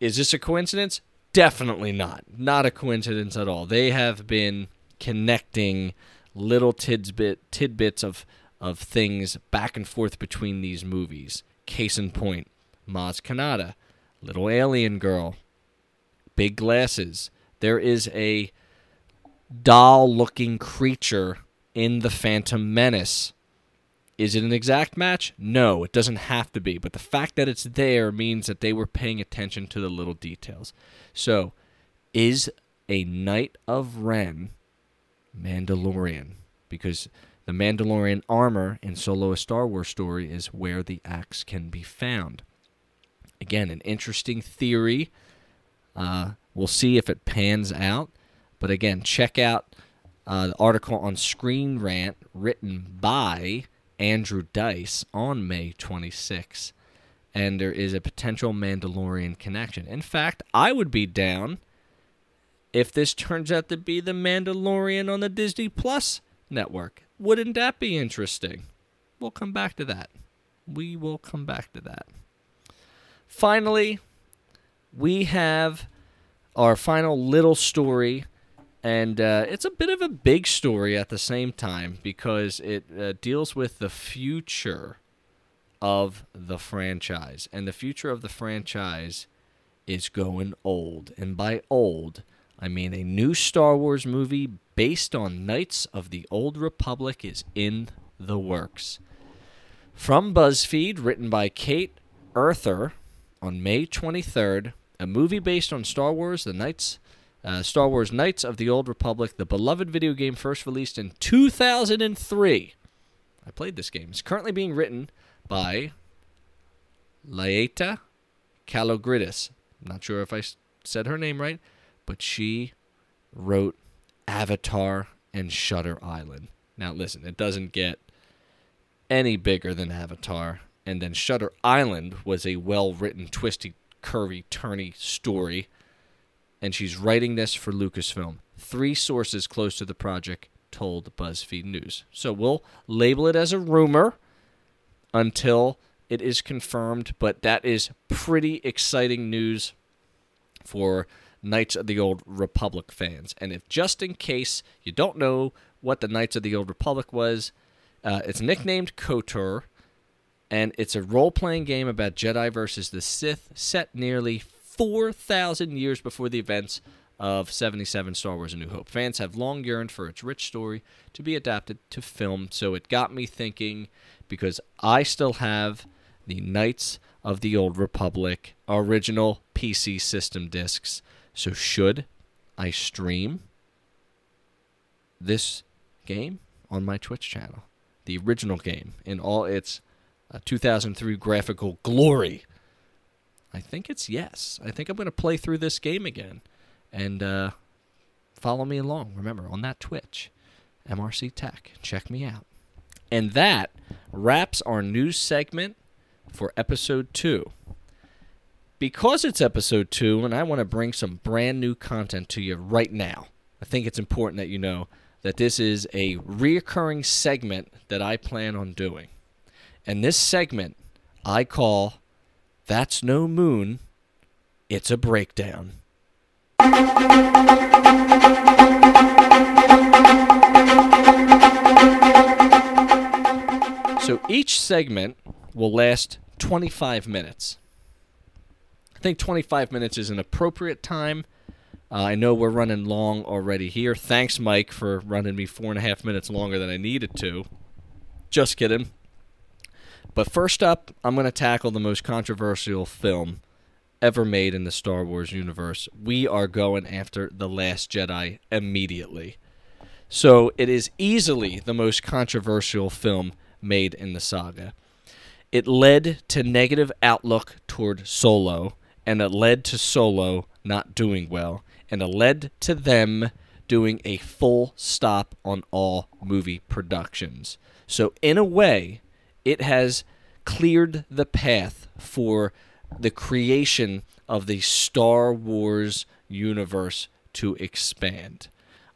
is this a coincidence? Definitely not. Not a coincidence at all. They have been connecting little tidbit tidbits of of things back and forth between these movies. Case in point, Maz Kanata, little alien girl, big glasses. There is a doll looking creature in the Phantom Menace Is it an exact match? No, it doesn't have to be. But the fact that it's there means that they were paying attention to the little details. So, is a Knight of Ren Mandalorian? Because the Mandalorian armor in Solo a Star Wars story is where the axe can be found. Again, an interesting theory. Uh, we'll see if it pans out. But again, check out uh, the article on Screen Rant written by Andrew Dyce on May 26. And there is a potential Mandalorian connection. In fact, I would be down if this turns out to be the Mandalorian on the Disney Plus network. Wouldn't that be interesting? We'll come back to that. We will come back to that. Finally, we have our final little story, and uh, it's a bit of a big story at the same time because it uh, deals with the future of the franchise. And the future of the franchise is going old. And by old, I mean a new Star Wars movie based on Knights of the Old Republic is in the works. From BuzzFeed, written by Kate Aurthur on May 23rd, a movie based on Star Wars, the Knights, uh, Star Wars Knights of the Old Republic, the beloved video game first released in 2003. I played this game. It's currently being written by Laeta Kalogridis. I'm not sure if I said her name right, but she wrote Avatar and Shutter Island. Now, listen, it doesn't get any bigger than Avatar. And then Shutter Island was a well written, twisty, curvy, turny story. And she's writing this for Lucasfilm. Three sources close to the project told BuzzFeed News. So we'll label it as a rumor until it is confirmed, but that is pretty exciting news for Knights of the Old Republic fans. And if just in case you don't know what the Knights of the Old Republic was, uh, it's nicknamed KOTOR, and it's a role playing game about Jedi versus the Sith set nearly 4,000 years before the events of 77 Star Wars A New Hope. Fans have long yearned for its rich story to be adapted to film, so it got me thinking because I still have the Knights of the Old Republic original PC system discs. So, should I stream this game on my Twitch channel? The original game in all its uh, 2003 graphical glory? I think it's yes. I think I'm going to play through this game again and uh, follow me along. Remember, on that Twitch, MRC Tech. Check me out. And that wraps our news segment for episode two. Because it's episode two, and I want to bring some brand new content to you right now, I think it's important that you know that this is a reoccurring segment that I plan on doing. And this segment I call That's No Moon, It's a Breakdown. So each segment will last 25 minutes. I think 25 minutes is an appropriate time. Uh, I know we're running long already here. Thanks, Mike, for running me four and a half minutes longer than I needed to. Just kidding. But first up, I'm going to tackle the most controversial film ever made in the Star Wars universe. We are going after The Last Jedi immediately. So it is easily the most controversial film made in the saga. It led to negative outlook toward Solo, and it led to Solo not doing well, and it led to them doing a full stop on all movie productions. So in a way, it has cleared the path for the creation of the Star Wars universe to expand.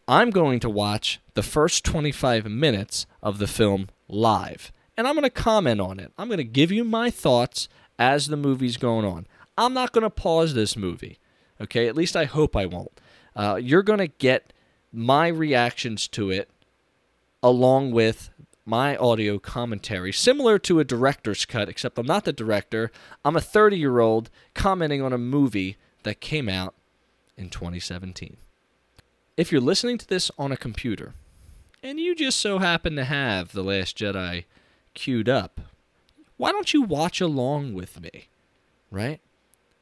I'm going to watch the first 25 minutes of the film live, and I'm going to comment on it. I'm going to give you my thoughts as the movie's going on. I'm not going to pause this movie, okay? At least I hope I won't. Uh, you're going to get my reactions to it along with my audio commentary, similar to a director's cut, except I'm not the director. I'm a 30 year old commenting on a movie that came out in 2017. If you're listening to this on a computer, and you just so happen to have The Last Jedi queued up, why don't you watch along with me? Right?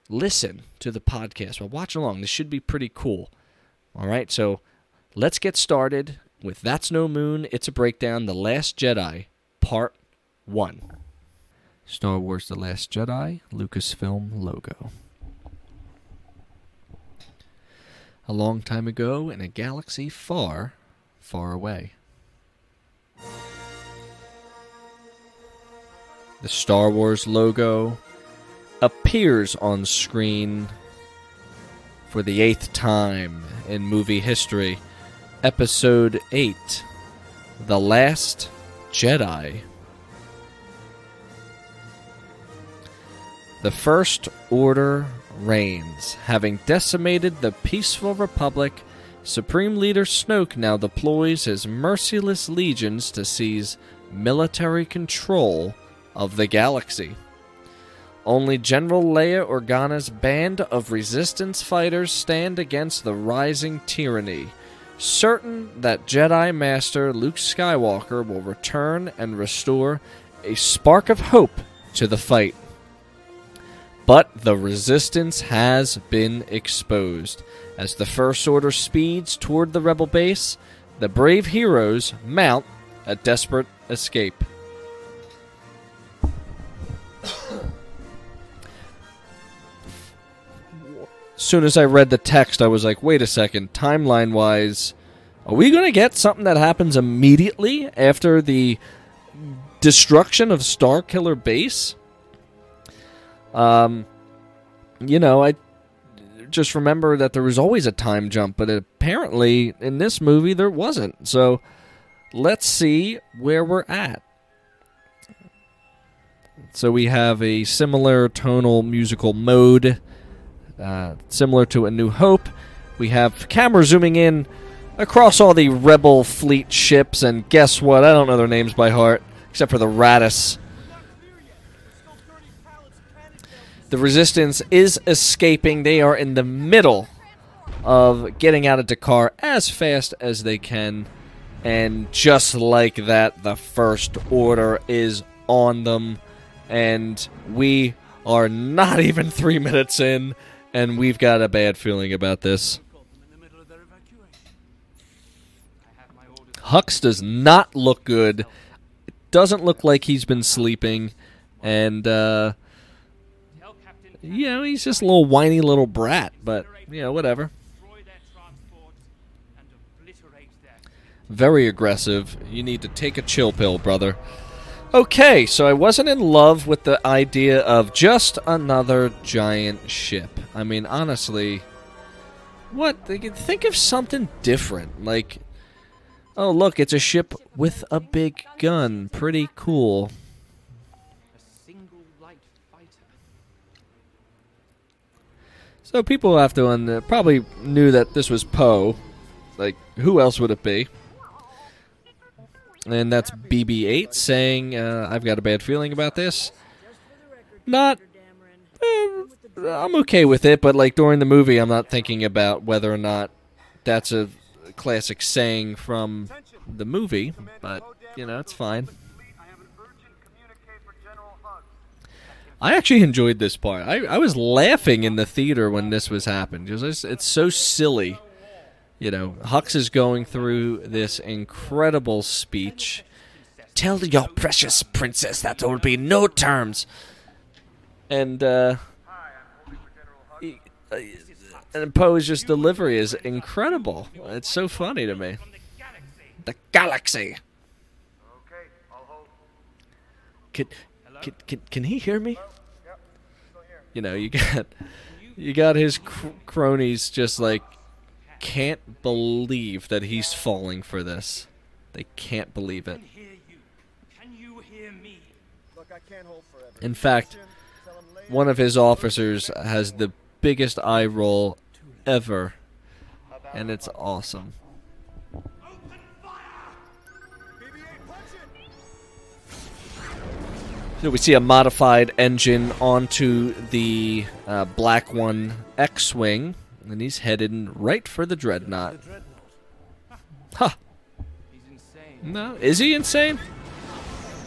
Listen to the podcast, but watch along. This should be pretty cool. All right, so let's get started with That's No Moon, It's a Breakdown, The Last Jedi, Part 1. Star Wars The Last Jedi, Lucasfilm logo. A long time ago in a galaxy far, far away. The Star Wars logo appears on screen for the eighth time in movie history. Episode 8 The Last Jedi. The First Order reigns. Having decimated the peaceful Republic, Supreme Leader Snoke now deploys his merciless legions to seize military control of the galaxy. Only General Leia Organa's band of resistance fighters stand against the rising tyranny, certain that Jedi Master Luke Skywalker will return and restore a spark of hope to the fight. But the resistance has been exposed. As the First Order speeds toward the Rebel base, the brave heroes mount a desperate escape. Soon as I read the text, I was like, wait a second, timeline wise, are we going to get something that happens immediately after the destruction of Starkiller Base? Um, you know, I just remember that there was always a time jump, but apparently in this movie there wasn't. So let's see where we're at. So we have a similar tonal musical mode uh, similar to A New Hope. We have camera zooming in across all the Rebel fleet ships, and guess what? I don't know their names by heart, except for the Raddus. The Resistance is escaping. They are in the middle of getting out of D'Qar as fast as they can. And just like that, the First Order is on them. And we are not *laughs* even three minutes in, and we've got a bad feeling about this. Hux does not look good. Doesn't look like he's been sleeping, and uh, you know he's just a little whiny little brat. But you know whatever. Very aggressive. You need to take a chill pill, brother. Okay, so I wasn't in love with the idea of just another giant ship. I mean, honestly, what? They think of something different. Like, oh, look, it's a ship with a big gun. Pretty cool. So people have to uh, probably knew that this was Poe. Like, who else would it be? And that's BB-8 saying, uh, "I've got a bad feeling about this." Not, eh, I'm okay with it, but like during the movie, I'm not thinking about whether or not that's a classic saying from the movie. But you know, it's fine. I actually enjoyed this part. I, I was laughing in the theater when this was happening because it's, it's so silly you know, Hux is going through this incredible speech. Tell your precious princess that there will be no terms. And, uh, he, uh, and Poe's just delivery is incredible. It's so funny to me. The galaxy. Can, can, can, can he hear me? You know, you got you got his cr- cronies just like can't believe that he's falling for this. They can't believe it. In fact, one of his officers has the biggest eye roll ever, and it's awesome. So we see a modified engine onto the uh, Black One X-wing, and he's headed right for the dreadnought. Huh. No, is he insane?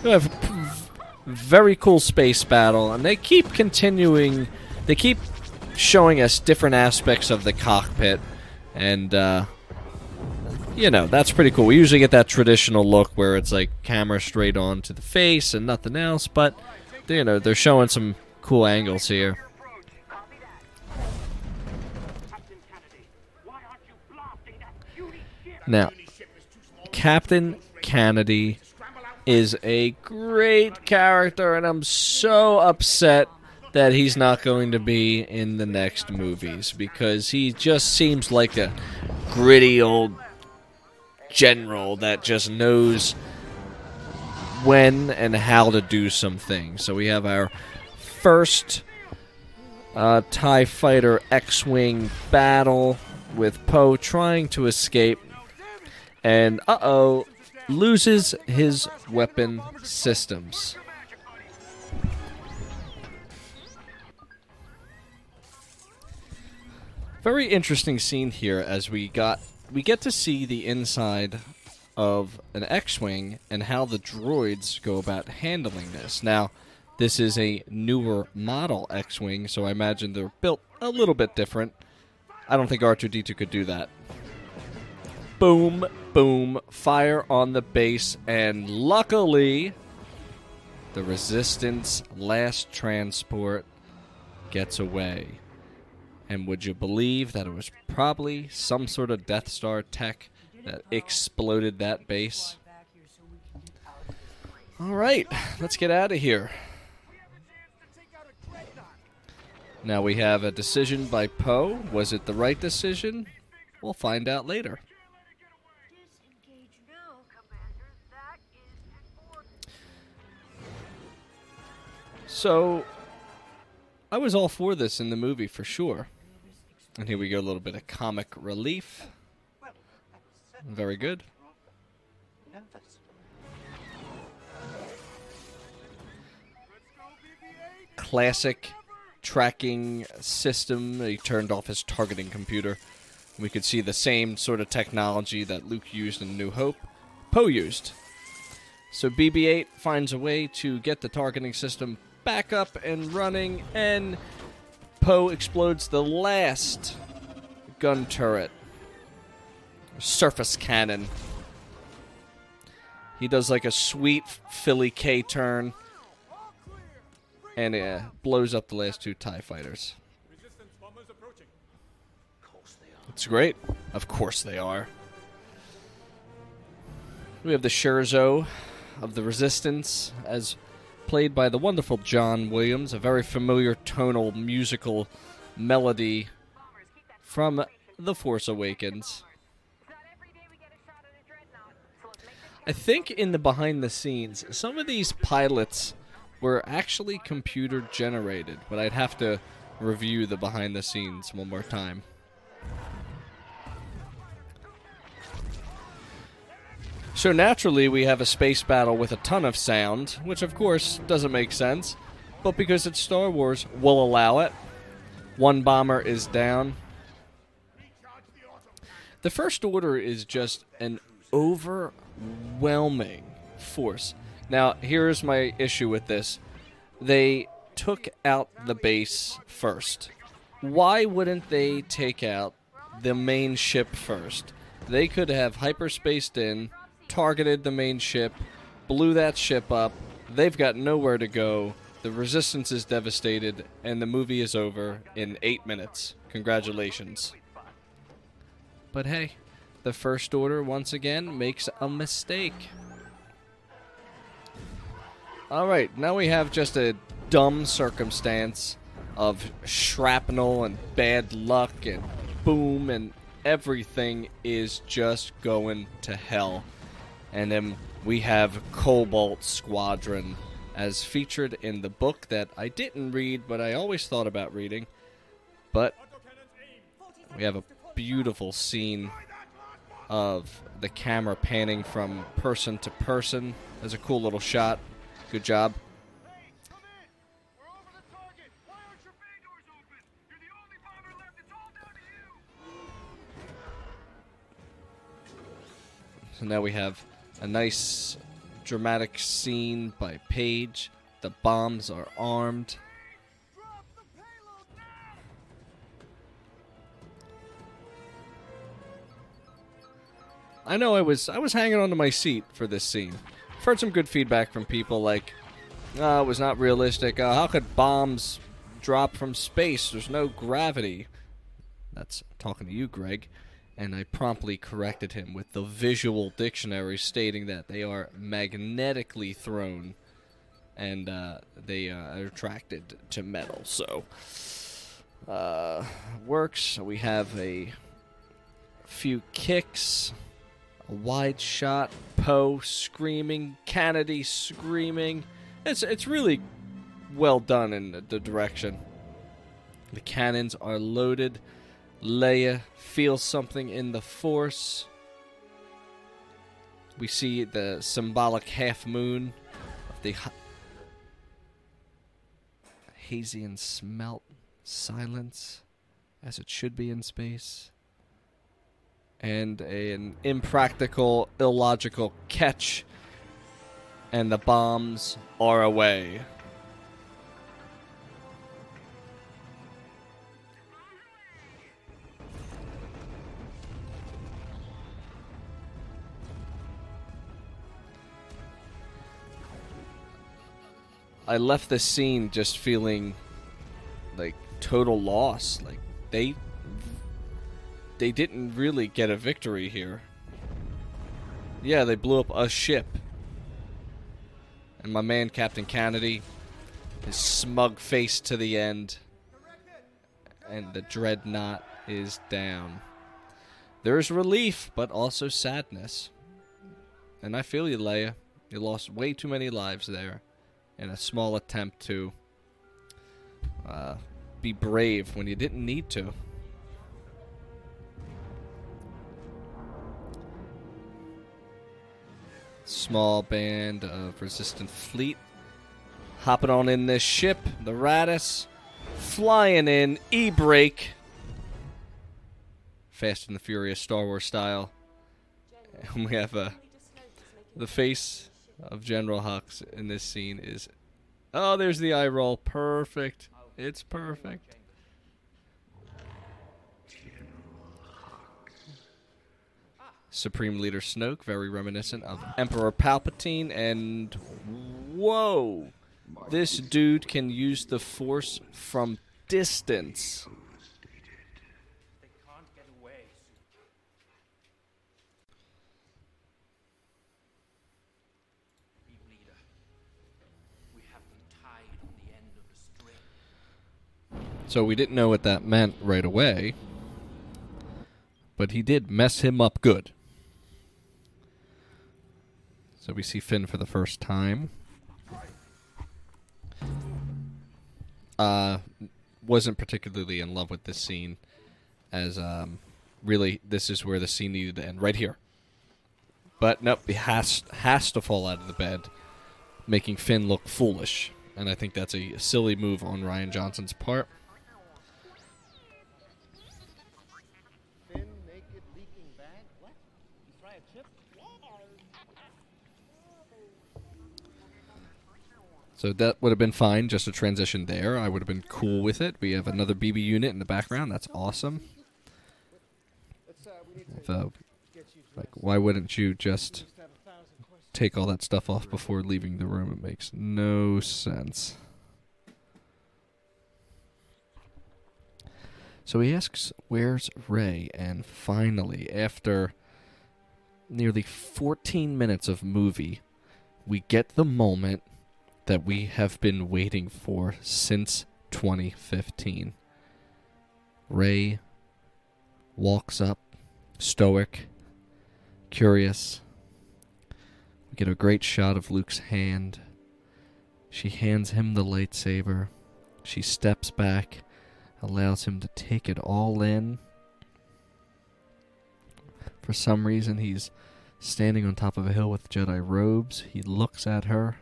We have a p- very cool space battle, and they keep continuing. They keep showing us different aspects of the cockpit, and uh, you know that's pretty cool. We usually get that traditional look where it's like camera straight on to the face and nothing else, but you know they're showing some cool angles here. Now, Captain Canady is a great character, and I'm so upset that he's not going to be in the next movies because he just seems like a gritty old general that just knows when and how to do some things. So we have our first uh, TIE Fighter X Wing battle with Poe trying to escape. And uh oh, loses his weapon systems. Very interesting scene here as we got we get to see the inside of an X-wing and how the droids go about handling this. Now, this is a newer model X-wing, so I imagine they're built a little bit different. I don't think R2D2 could do that. Boom, boom, fire on the base, and luckily, the Resistance last transport gets away. And would you believe that it was probably some sort of Death Star tech that exploded that base? All right, let's get out of here. Now we have a decision by Poe. Was it the right decision? We'll find out later. So, I was all for this in the movie for sure. And here we go, a little bit of comic relief. Very good. Classic tracking system. He turned off his targeting computer. We could see the same sort of technology that Luke used in New Hope, Poe used. So BB 8 finds a way to get the targeting system back up and running, and Poe explodes the last gun turret, surface cannon. He does like a sweet Philly K turn and uh, blows up the last two TIE fighters. It's great. Of course they are. We have the Scherzo of the Resistance, as played by the wonderful John Williams, a very familiar tonal musical melody from The Force Awakens. I think in the behind the scenes, some of these pilots were actually computer generated, but I'd have to review the behind the scenes one more time. So naturally, we have a space battle with a ton of sound, which of course doesn't make sense, but because it's Star Wars, we'll allow it. One bomber is down. The First Order is just an overwhelming force. Now, here's my issue with this. They took out the base first. Why wouldn't they take out the main ship first? They could have hyperspaced in, targeted the main ship, blew that ship up. They've got nowhere to go. The resistance is devastated, and the movie is over in eight minutes. Congratulations. But hey, the First Order once again makes a mistake. Alright, now we have just a dumb circumstance of shrapnel and bad luck and boom, and everything is just going to hell. And then we have Cobalt Squadron as featured in the book that I didn't read, but I always thought about reading. But we have a beautiful scene of the camera panning from person to person. There's a cool little shot. Good job. So now we have a nice dramatic scene by Paige. The bombs are armed. I know I was I was hanging onto my seat for this scene. I've heard some good feedback from people like, uh, it was not realistic. Uh, how could bombs drop from space? There's no gravity. That's talking to you, Greg. And I promptly corrected him with the visual dictionary stating that they are magnetically thrown and uh, they uh, are attracted to metal. So, uh, works. We have a few kicks, a wide shot, Poe screaming, Canady screaming. It's it's really well done in the, the direction. The cannons are loaded. Leia feels something in the Force. We see the symbolic half moon of the ha- hazy and smelt silence, as it should be in space and an impractical, illogical catch, and the bombs are away. I left the scene just feeling like total loss. Like they they didn't really get a victory here. Yeah, they blew up a ship. And my man, Captain Canady, his smug face to the end. And the dreadnought is down. There is relief, but also sadness. And I feel you, Leia. You lost way too many lives there in a small attempt to uh, be brave when you didn't need to. small band of resistant fleet hopping on in this ship. The Raddus flying in e-brake. Fast and the furious star wars style. And we have uh, the face of general hux in this scene is oh there's the eye roll. Perfect. It's perfect. Supreme Leader Snoke, very reminiscent of Emperor Palpatine, and whoa, this dude can use the Force from distance. They can't get away. Suit leader. We have them tied on the end of the string. So we didn't know what that meant right away, but he did mess him up good. So we see Finn for the first time. Uh, wasn't particularly in love with this scene, as um, really this is where the scene needed to end, right here. But nope, he has has to fall out of the bed, making Finn look foolish, and I think that's a silly move on Rian Johnson's part. So that would have been fine, just a transition there. I would have been cool with it. We have another BB unit in the background. That's awesome. Let's, uh, like, why wouldn't you just take all that stuff off before leaving the room? It makes no sense. So he asks, Where's Rey? And finally, after nearly 14 minutes of movie, we get the moment that we have been waiting for since 2015. Rey walks up, stoic, curious. We get a great shot of Luke's hand. She hands him the lightsaber. She steps back, allows him to take it all in. For some reason, he's standing on top of a hill with Jedi robes. He looks at her.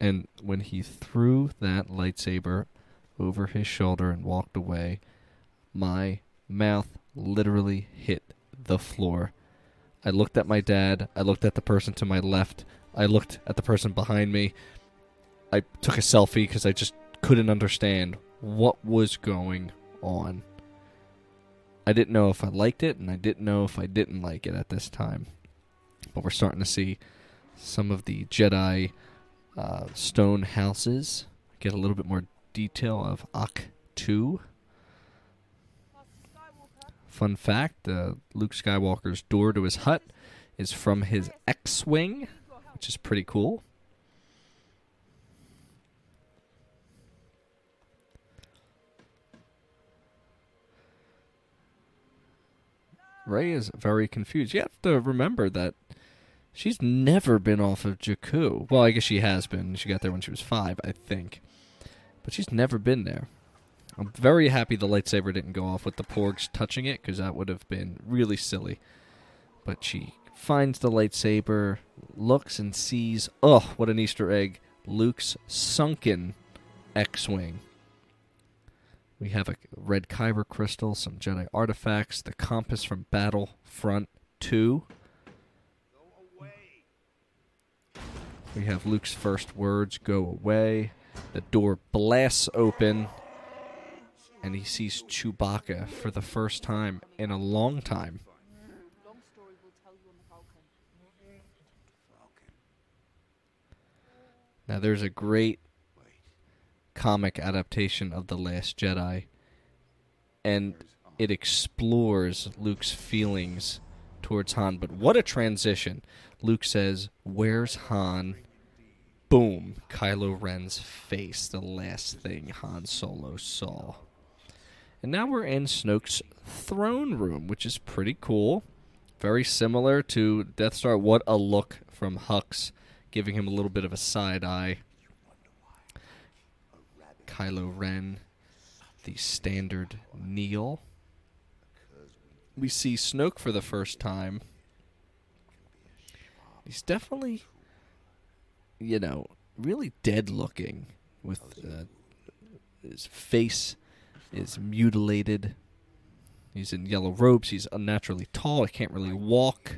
And when he threw that lightsaber over his shoulder and walked away, my mouth literally hit the floor. I looked at my dad. I looked at the person to my left. I looked at the person behind me. I took a selfie because I just couldn't understand what was going on. I didn't know if I liked it, and I didn't know if I didn't like it at this time. But we're starting to see some of the Jedi uh, stone houses get a little bit more detail of Ak 2. Fun fact uh, Luke Skywalker's door to his hut is from his X Wing, which is pretty cool. Rey is very confused. You have to remember that she's never been off of Jakku. Well, I guess she has been. She got there when she was five, I think. But she's never been there. I'm very happy the lightsaber didn't go off with the porgs touching it, because that would have been really silly. But she finds the lightsaber, looks and sees, oh, what an Easter egg, Luke's sunken X Wing. We have a red kyber crystal, some Jedi artifacts, the compass from Battlefront 2. We have Luke's first words go away. The door blasts open, and he sees Chewbacca for the first time in a long time. Now, there's a great comic adaptation of The Last Jedi, and it explores Luke's feelings towards Han. But what a transition! Luke says, Where's Han? Boom! Kylo Ren's face, the last thing Han Solo saw. And now we're in Snoke's throne room, which is pretty cool. Very similar to Death Star. What a look from Hux, giving him a little bit of a side eye. Kylo Ren, the standard kneel. We see Snoke for the first time. He's definitely, you know, really dead looking with uh, his face is mutilated. He's in yellow robes. He's unnaturally tall. He can't really walk.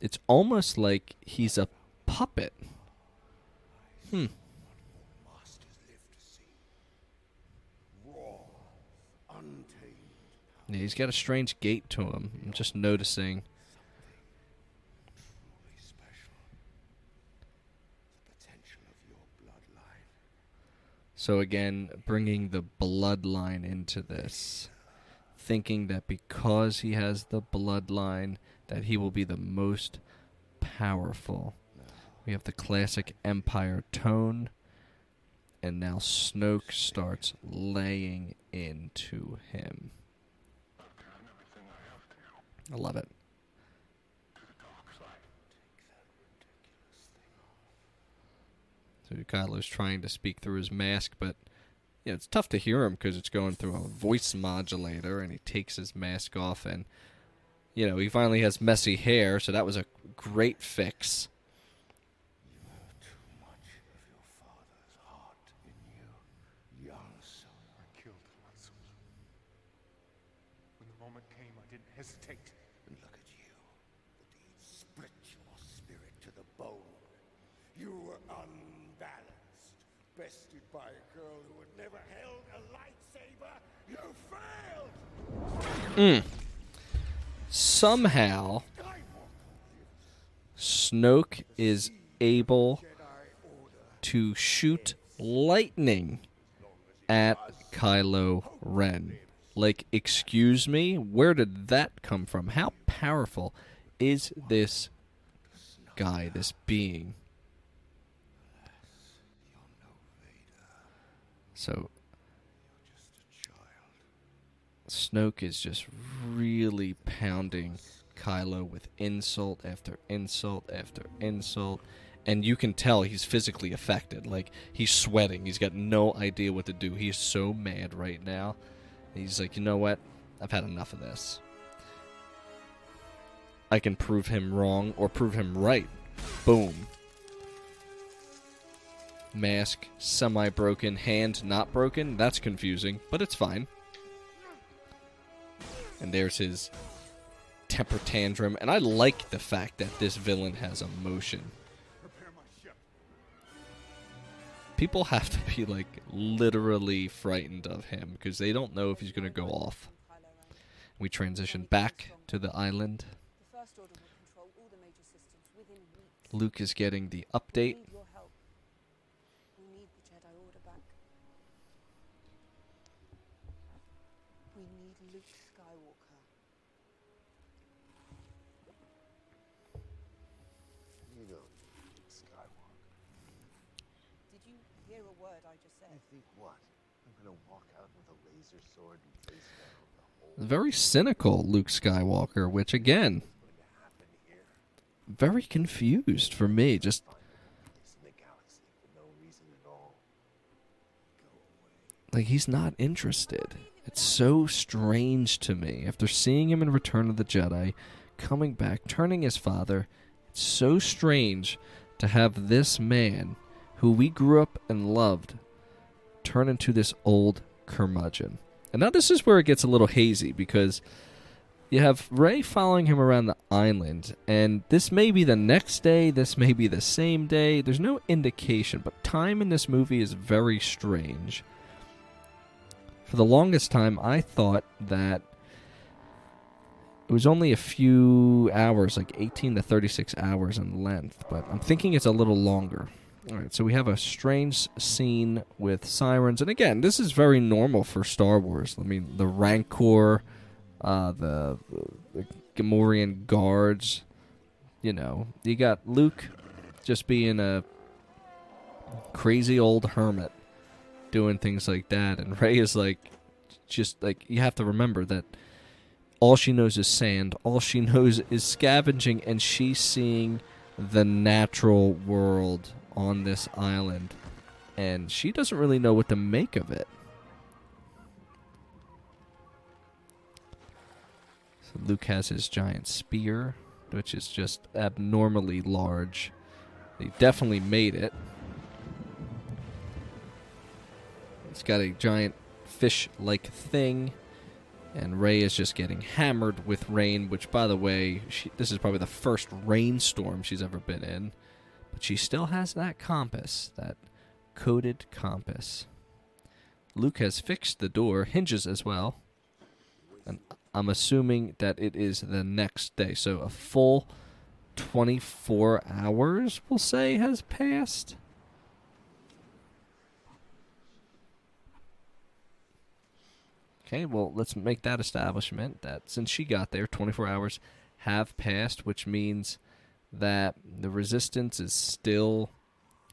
It's almost like he's a puppet. Hmm. Yeah, he's got a strange gait to him. I'm just noticing. So again, bringing the bloodline into this, thinking that because he has the bloodline, that he will be the most powerful. We have the classic Empire tone, and now Snoke starts laying into him. I love it. So Kylo's trying to speak through his mask, but you know, it's tough to hear him because it's going through a voice modulator, and he takes his mask off, and you know he finally has messy hair, so that was a great fix. I killed Han Solo. When the moment came, I didn't hesitate. And look at you. The deed split your spirit to the bone. You were unbalanced, bested by a girl who had never held a lightsaber. You failed! Somehow, Snoke is able to shoot lightning at Kylo Ren. Like, excuse me, where did that come from? How powerful is this guy, this being? So, Snoke is just really pounding Kylo with insult after insult after insult. And you can tell he's physically affected. Like, he's sweating. He's got no idea what to do. He's so mad right now. He's like, you know what? I've had enough of this. I can prove him wrong or prove him right. Boom. Mask, semi broken, hand not broken. That's confusing, but it's fine. And there's his temper tantrum. And I like the fact that this villain has emotion. People have to be like literally frightened of him because they don't know if he's going to go off. We transition back to the island. Luke is getting the update. need your help. We need the Jedi Order back. We need Luke Skywalker. You don't need Skywalker. Did you hear a word I just said? I think what? I'm gonna walk out with a laser sword and face down the whole Very cynical Luke Skywalker, which again, going to happen here. very confused for me. Just Place in the galaxy for no reason at all. Go away. like he's not interested. It's so strange to me. After seeing him in Return of the Jedi, coming back, turning his father, it's so strange to have this man who we grew up and loved turn into this old curmudgeon. And now this is where it gets a little hazy because you have Rey following him around the island, and this may be the next day, this may be the same day. There's no indication, but time in this movie is very strange. For the longest time, I thought that it was only a few hours, like 18 to 36 hours in length, but I'm thinking it's a little longer. All right, so we have a strange scene with sirens, and again, this is very normal for Star Wars. I mean, the Rancor, uh, the, the Gamorrean guards, you know, you got Luke just being a crazy old hermit doing things like that, and Rey is like, just like you have to remember that all she knows is sand. All she *laughs* knows is scavenging, and she's seeing the natural world on this island, and she doesn't really know what to make of it. So Luke has his giant spear, which is just abnormally large. They definitely made it. It's got a giant fish like thing. And Rey is just getting hammered with rain, which, by the way, she, this is probably the first rainstorm she's ever been in. But she still has that compass, that coded compass. Luke has fixed the door, hinges as well. And I'm assuming that it is the next day. So a full 24 hours, we'll say, has passed. Okay, well, let's make that establishment that since she got there, 24 hours have passed, which means that the resistance is still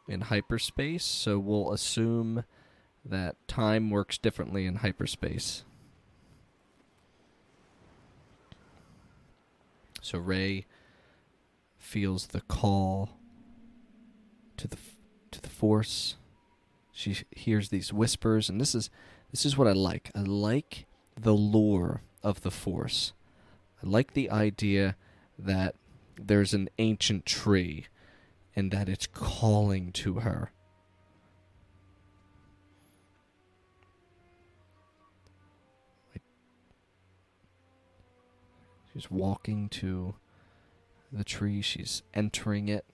in hyperspace. So we'll assume that time works differently in hyperspace. So Rey feels the call to the to the force. She hears these whispers, and this is this is what I like. I like the lore of the force. I like the idea that there's an ancient tree and that it's calling to her. She's walking to the tree, she's entering it.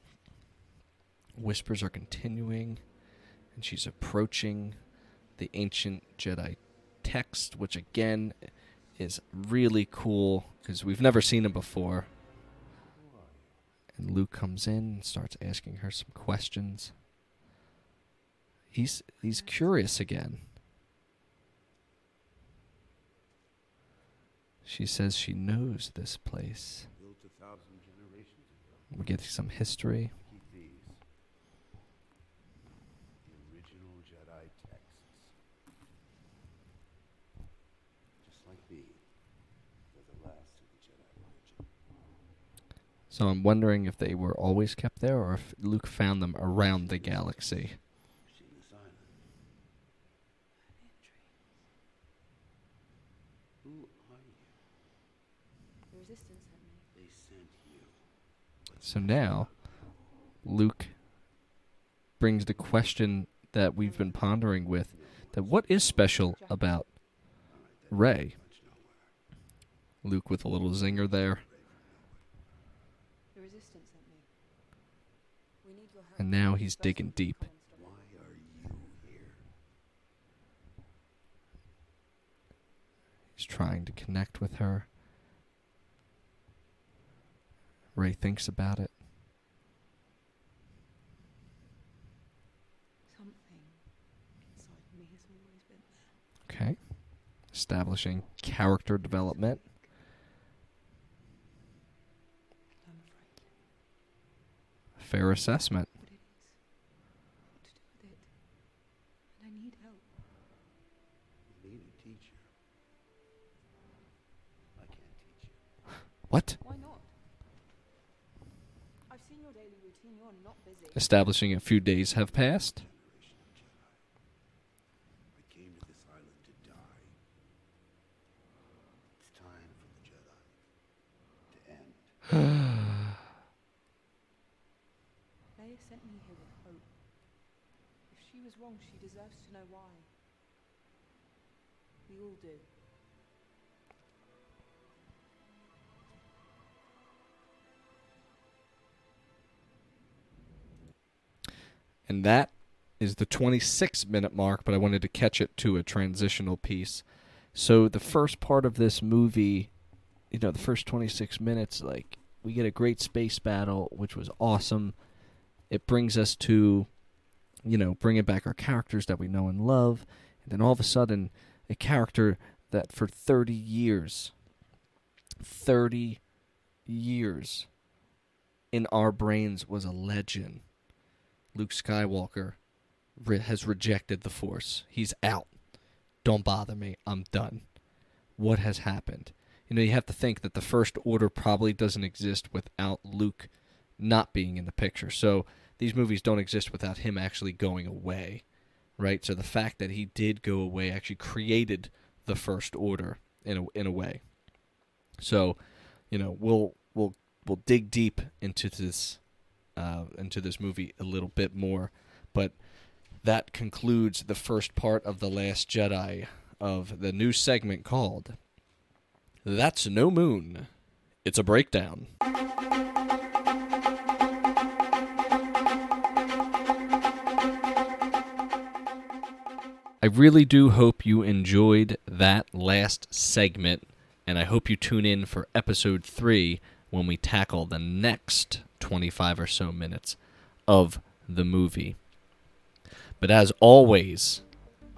Whispers are continuing, and she's approaching the ancient Jedi text, which again is really cool because we've never seen it before. And Luke comes in and starts asking her some questions. He's he's curious again. She says she knows this place. Built a thousand generations ago. We get some history. Keep these. The original Jedi texts. Just like me. They're the last of the Jedi religion. So I'm wondering if they were always kept there or if Luke found them around the galaxy. So now, Luke brings the question that we've been pondering with that what is special about Rey? Luke with a little zinger there. The resistance sent me. We need your help. And now he's digging deep. He's trying to connect with her. Rey thinks about it. Okay. Establishing character development. Fair assessment. what it is. What to do with it. And I need help. You need a teacher. I can't teach you. What? Why not? I've seen your daily routine. You're not busy. Establishing a few days have passed. Generation of Jedi. I came to this island to die. It's time for the Jedi to end. Leia sent me here with hope. If she was wrong, she deserves to know why. We all do. And that is the 26 minute mark, but I wanted to catch it to a transitional piece. So the first part of this movie, you know, the first 26 minutes, like, we get a great space battle, which was awesome. It brings us to, you know, bringing back our characters that we know and love. And then all of a sudden, a character that for 30 years, 30 years in our brains was a legend. Luke Skywalker re- has rejected the Force. He's out. Don't bother me. I'm done. What has happened? You know, you have to think that the First Order probably doesn't exist without Luke not being in the picture. So these movies don't exist without him actually going away, right? So the fact that he did go away actually created the First Order in a in a way. So, you know, we'll we'll we'll dig deep into this uh, into this movie a little bit more, but that concludes the first part of the Last Jedi of the new segment called "That's No Moon." It's a breakdown. I really do hope you enjoyed that last segment, and I hope you tune in for episode three when we tackle the next 25 or so minutes of the movie. But as always,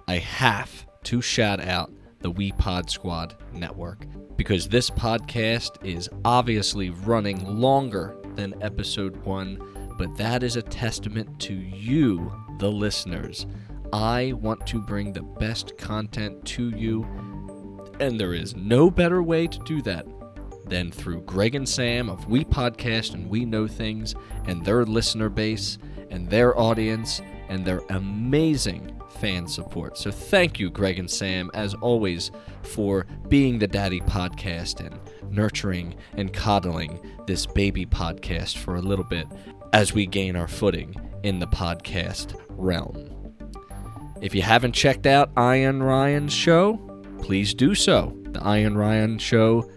I have to shout out the We Pod Squad Network because this podcast is obviously running longer than episode one, but that is a testament to you, the listeners. I want to bring the best content to you, and there is no better way to do that than through Greg and Sam of We Podcast and We Know Things and their listener base and their audience and their amazing fan support. So thank you, Greg and Sam, as always, for being the daddy podcast and nurturing and coddling this baby podcast for a little bit as we gain our footing in the podcast realm. If you haven't checked out Ian Ryan's show, please do so. The Ian Ryan show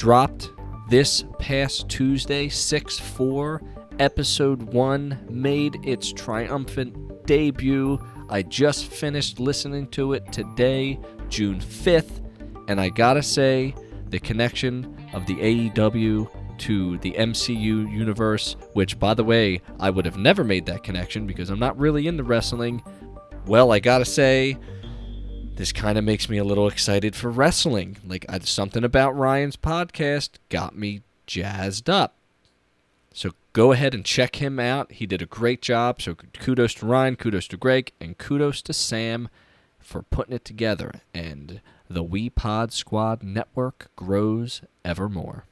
dropped this past Tuesday, 6 4. Episode 1 made its triumphant debut. I just finished listening to it today, June 5th, and I gotta say, the connection of the AEW to the MCU universe, which, by the way, I would have never made that connection because I'm not really into wrestling. Well, I gotta say, this kind of makes me a little excited for wrestling. Like, I, something about Ryan's podcast got me jazzed up. So go ahead and check him out. He did a great job. So kudos to Ryan, kudos to Greg, and kudos to Sam for putting it together. And the We Pod Squad network grows evermore.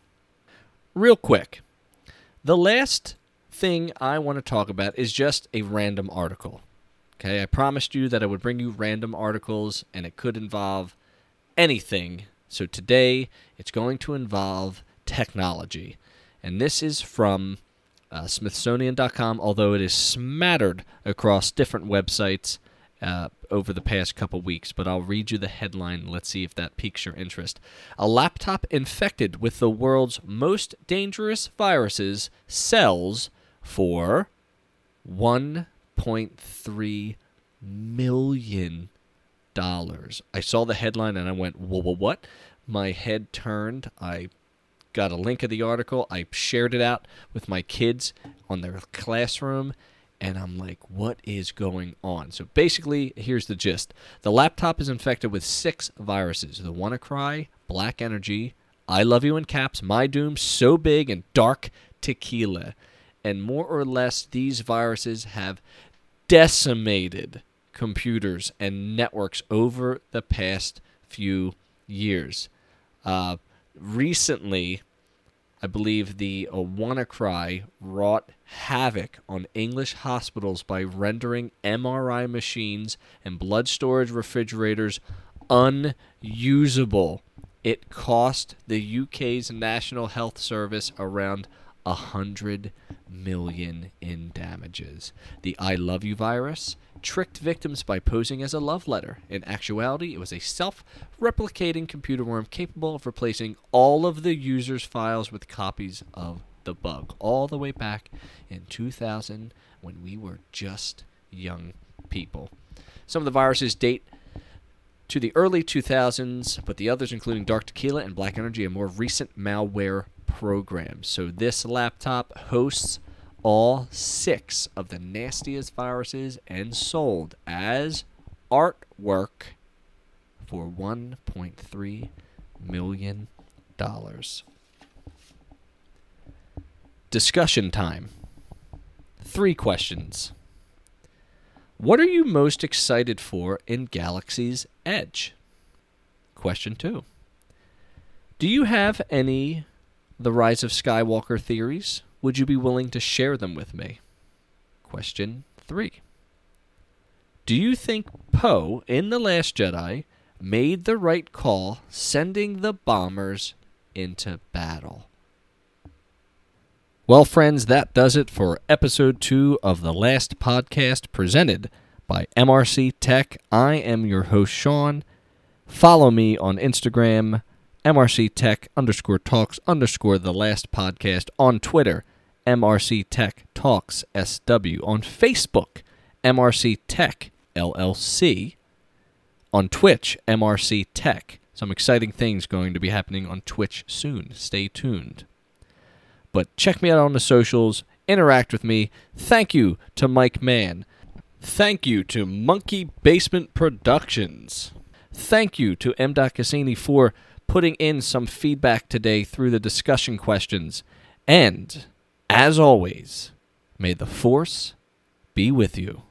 Real quick, the last thing I want to talk about is just a random article. Okay, I promised you that I would bring you random articles and it could involve anything. So today it's going to involve technology. And this is from uh, Smithsonian.com, although it is smattered across different websites uh, over the past couple weeks, but I'll read you the headline. Let's see if that piques your interest. A laptop infected with the world's most dangerous viruses sells for 1.3 million dollars. I saw the headline and I went, "Whoa, whoa, what?" My head turned. I got a link of the article. I shared it out with my kids on their classroom, and I'm like, what is going on? So basically, here's the gist the laptop is infected with six viruses the WannaCry, Black Energy, I Love You in Caps, My Doom, So Big, and Dark Tequila. And more or less, these viruses have decimated computers and networks over the past few years. Uh, recently, I believe the uh, WannaCry wrought havoc on English hospitals by rendering MRI machines and blood storage refrigerators unusable. It cost the UK's National Health Service around a hundred million in damages. The I Love You virus tricked victims by posing as a love letter. In actuality, it was a self replicating computer worm capable of replacing all of the user's files with copies of the bug, all the way back in 2000 when we were just young people. Some of the viruses date to the early 2000s, but the others, including Dark Tequila and Black Energy, are more recent malware programs. So this laptop hosts all six of the nastiest viruses and sold as artwork for $1.3 million. Discussion time. Three questions. What are you most excited for in Galaxy's Edge? Question two. Do you have any The Rise of Skywalker theories? Would you be willing to share them with me? Question three. Do you think Poe in The Last Jedi made the right call sending the bombers into battle? Well, friends, that does it for episode two of the last podcast presented by MRC Tech. I am your host, Sean. Follow me on Instagram, MRC Tech underscore talks underscore the last podcast on Twitter, MRC Tech Talks SW on Facebook, MRC Tech LLC on Twitch, MRC Tech. Some exciting things going to be happening on Twitch soon. Stay tuned. But check me out on the socials, interact with me. Thank you to Mike Mann. Thank you to Monkey Basement Productions. Thank you to M. Cassini for putting in some feedback today through the discussion questions. And, as always, may the Force be with you.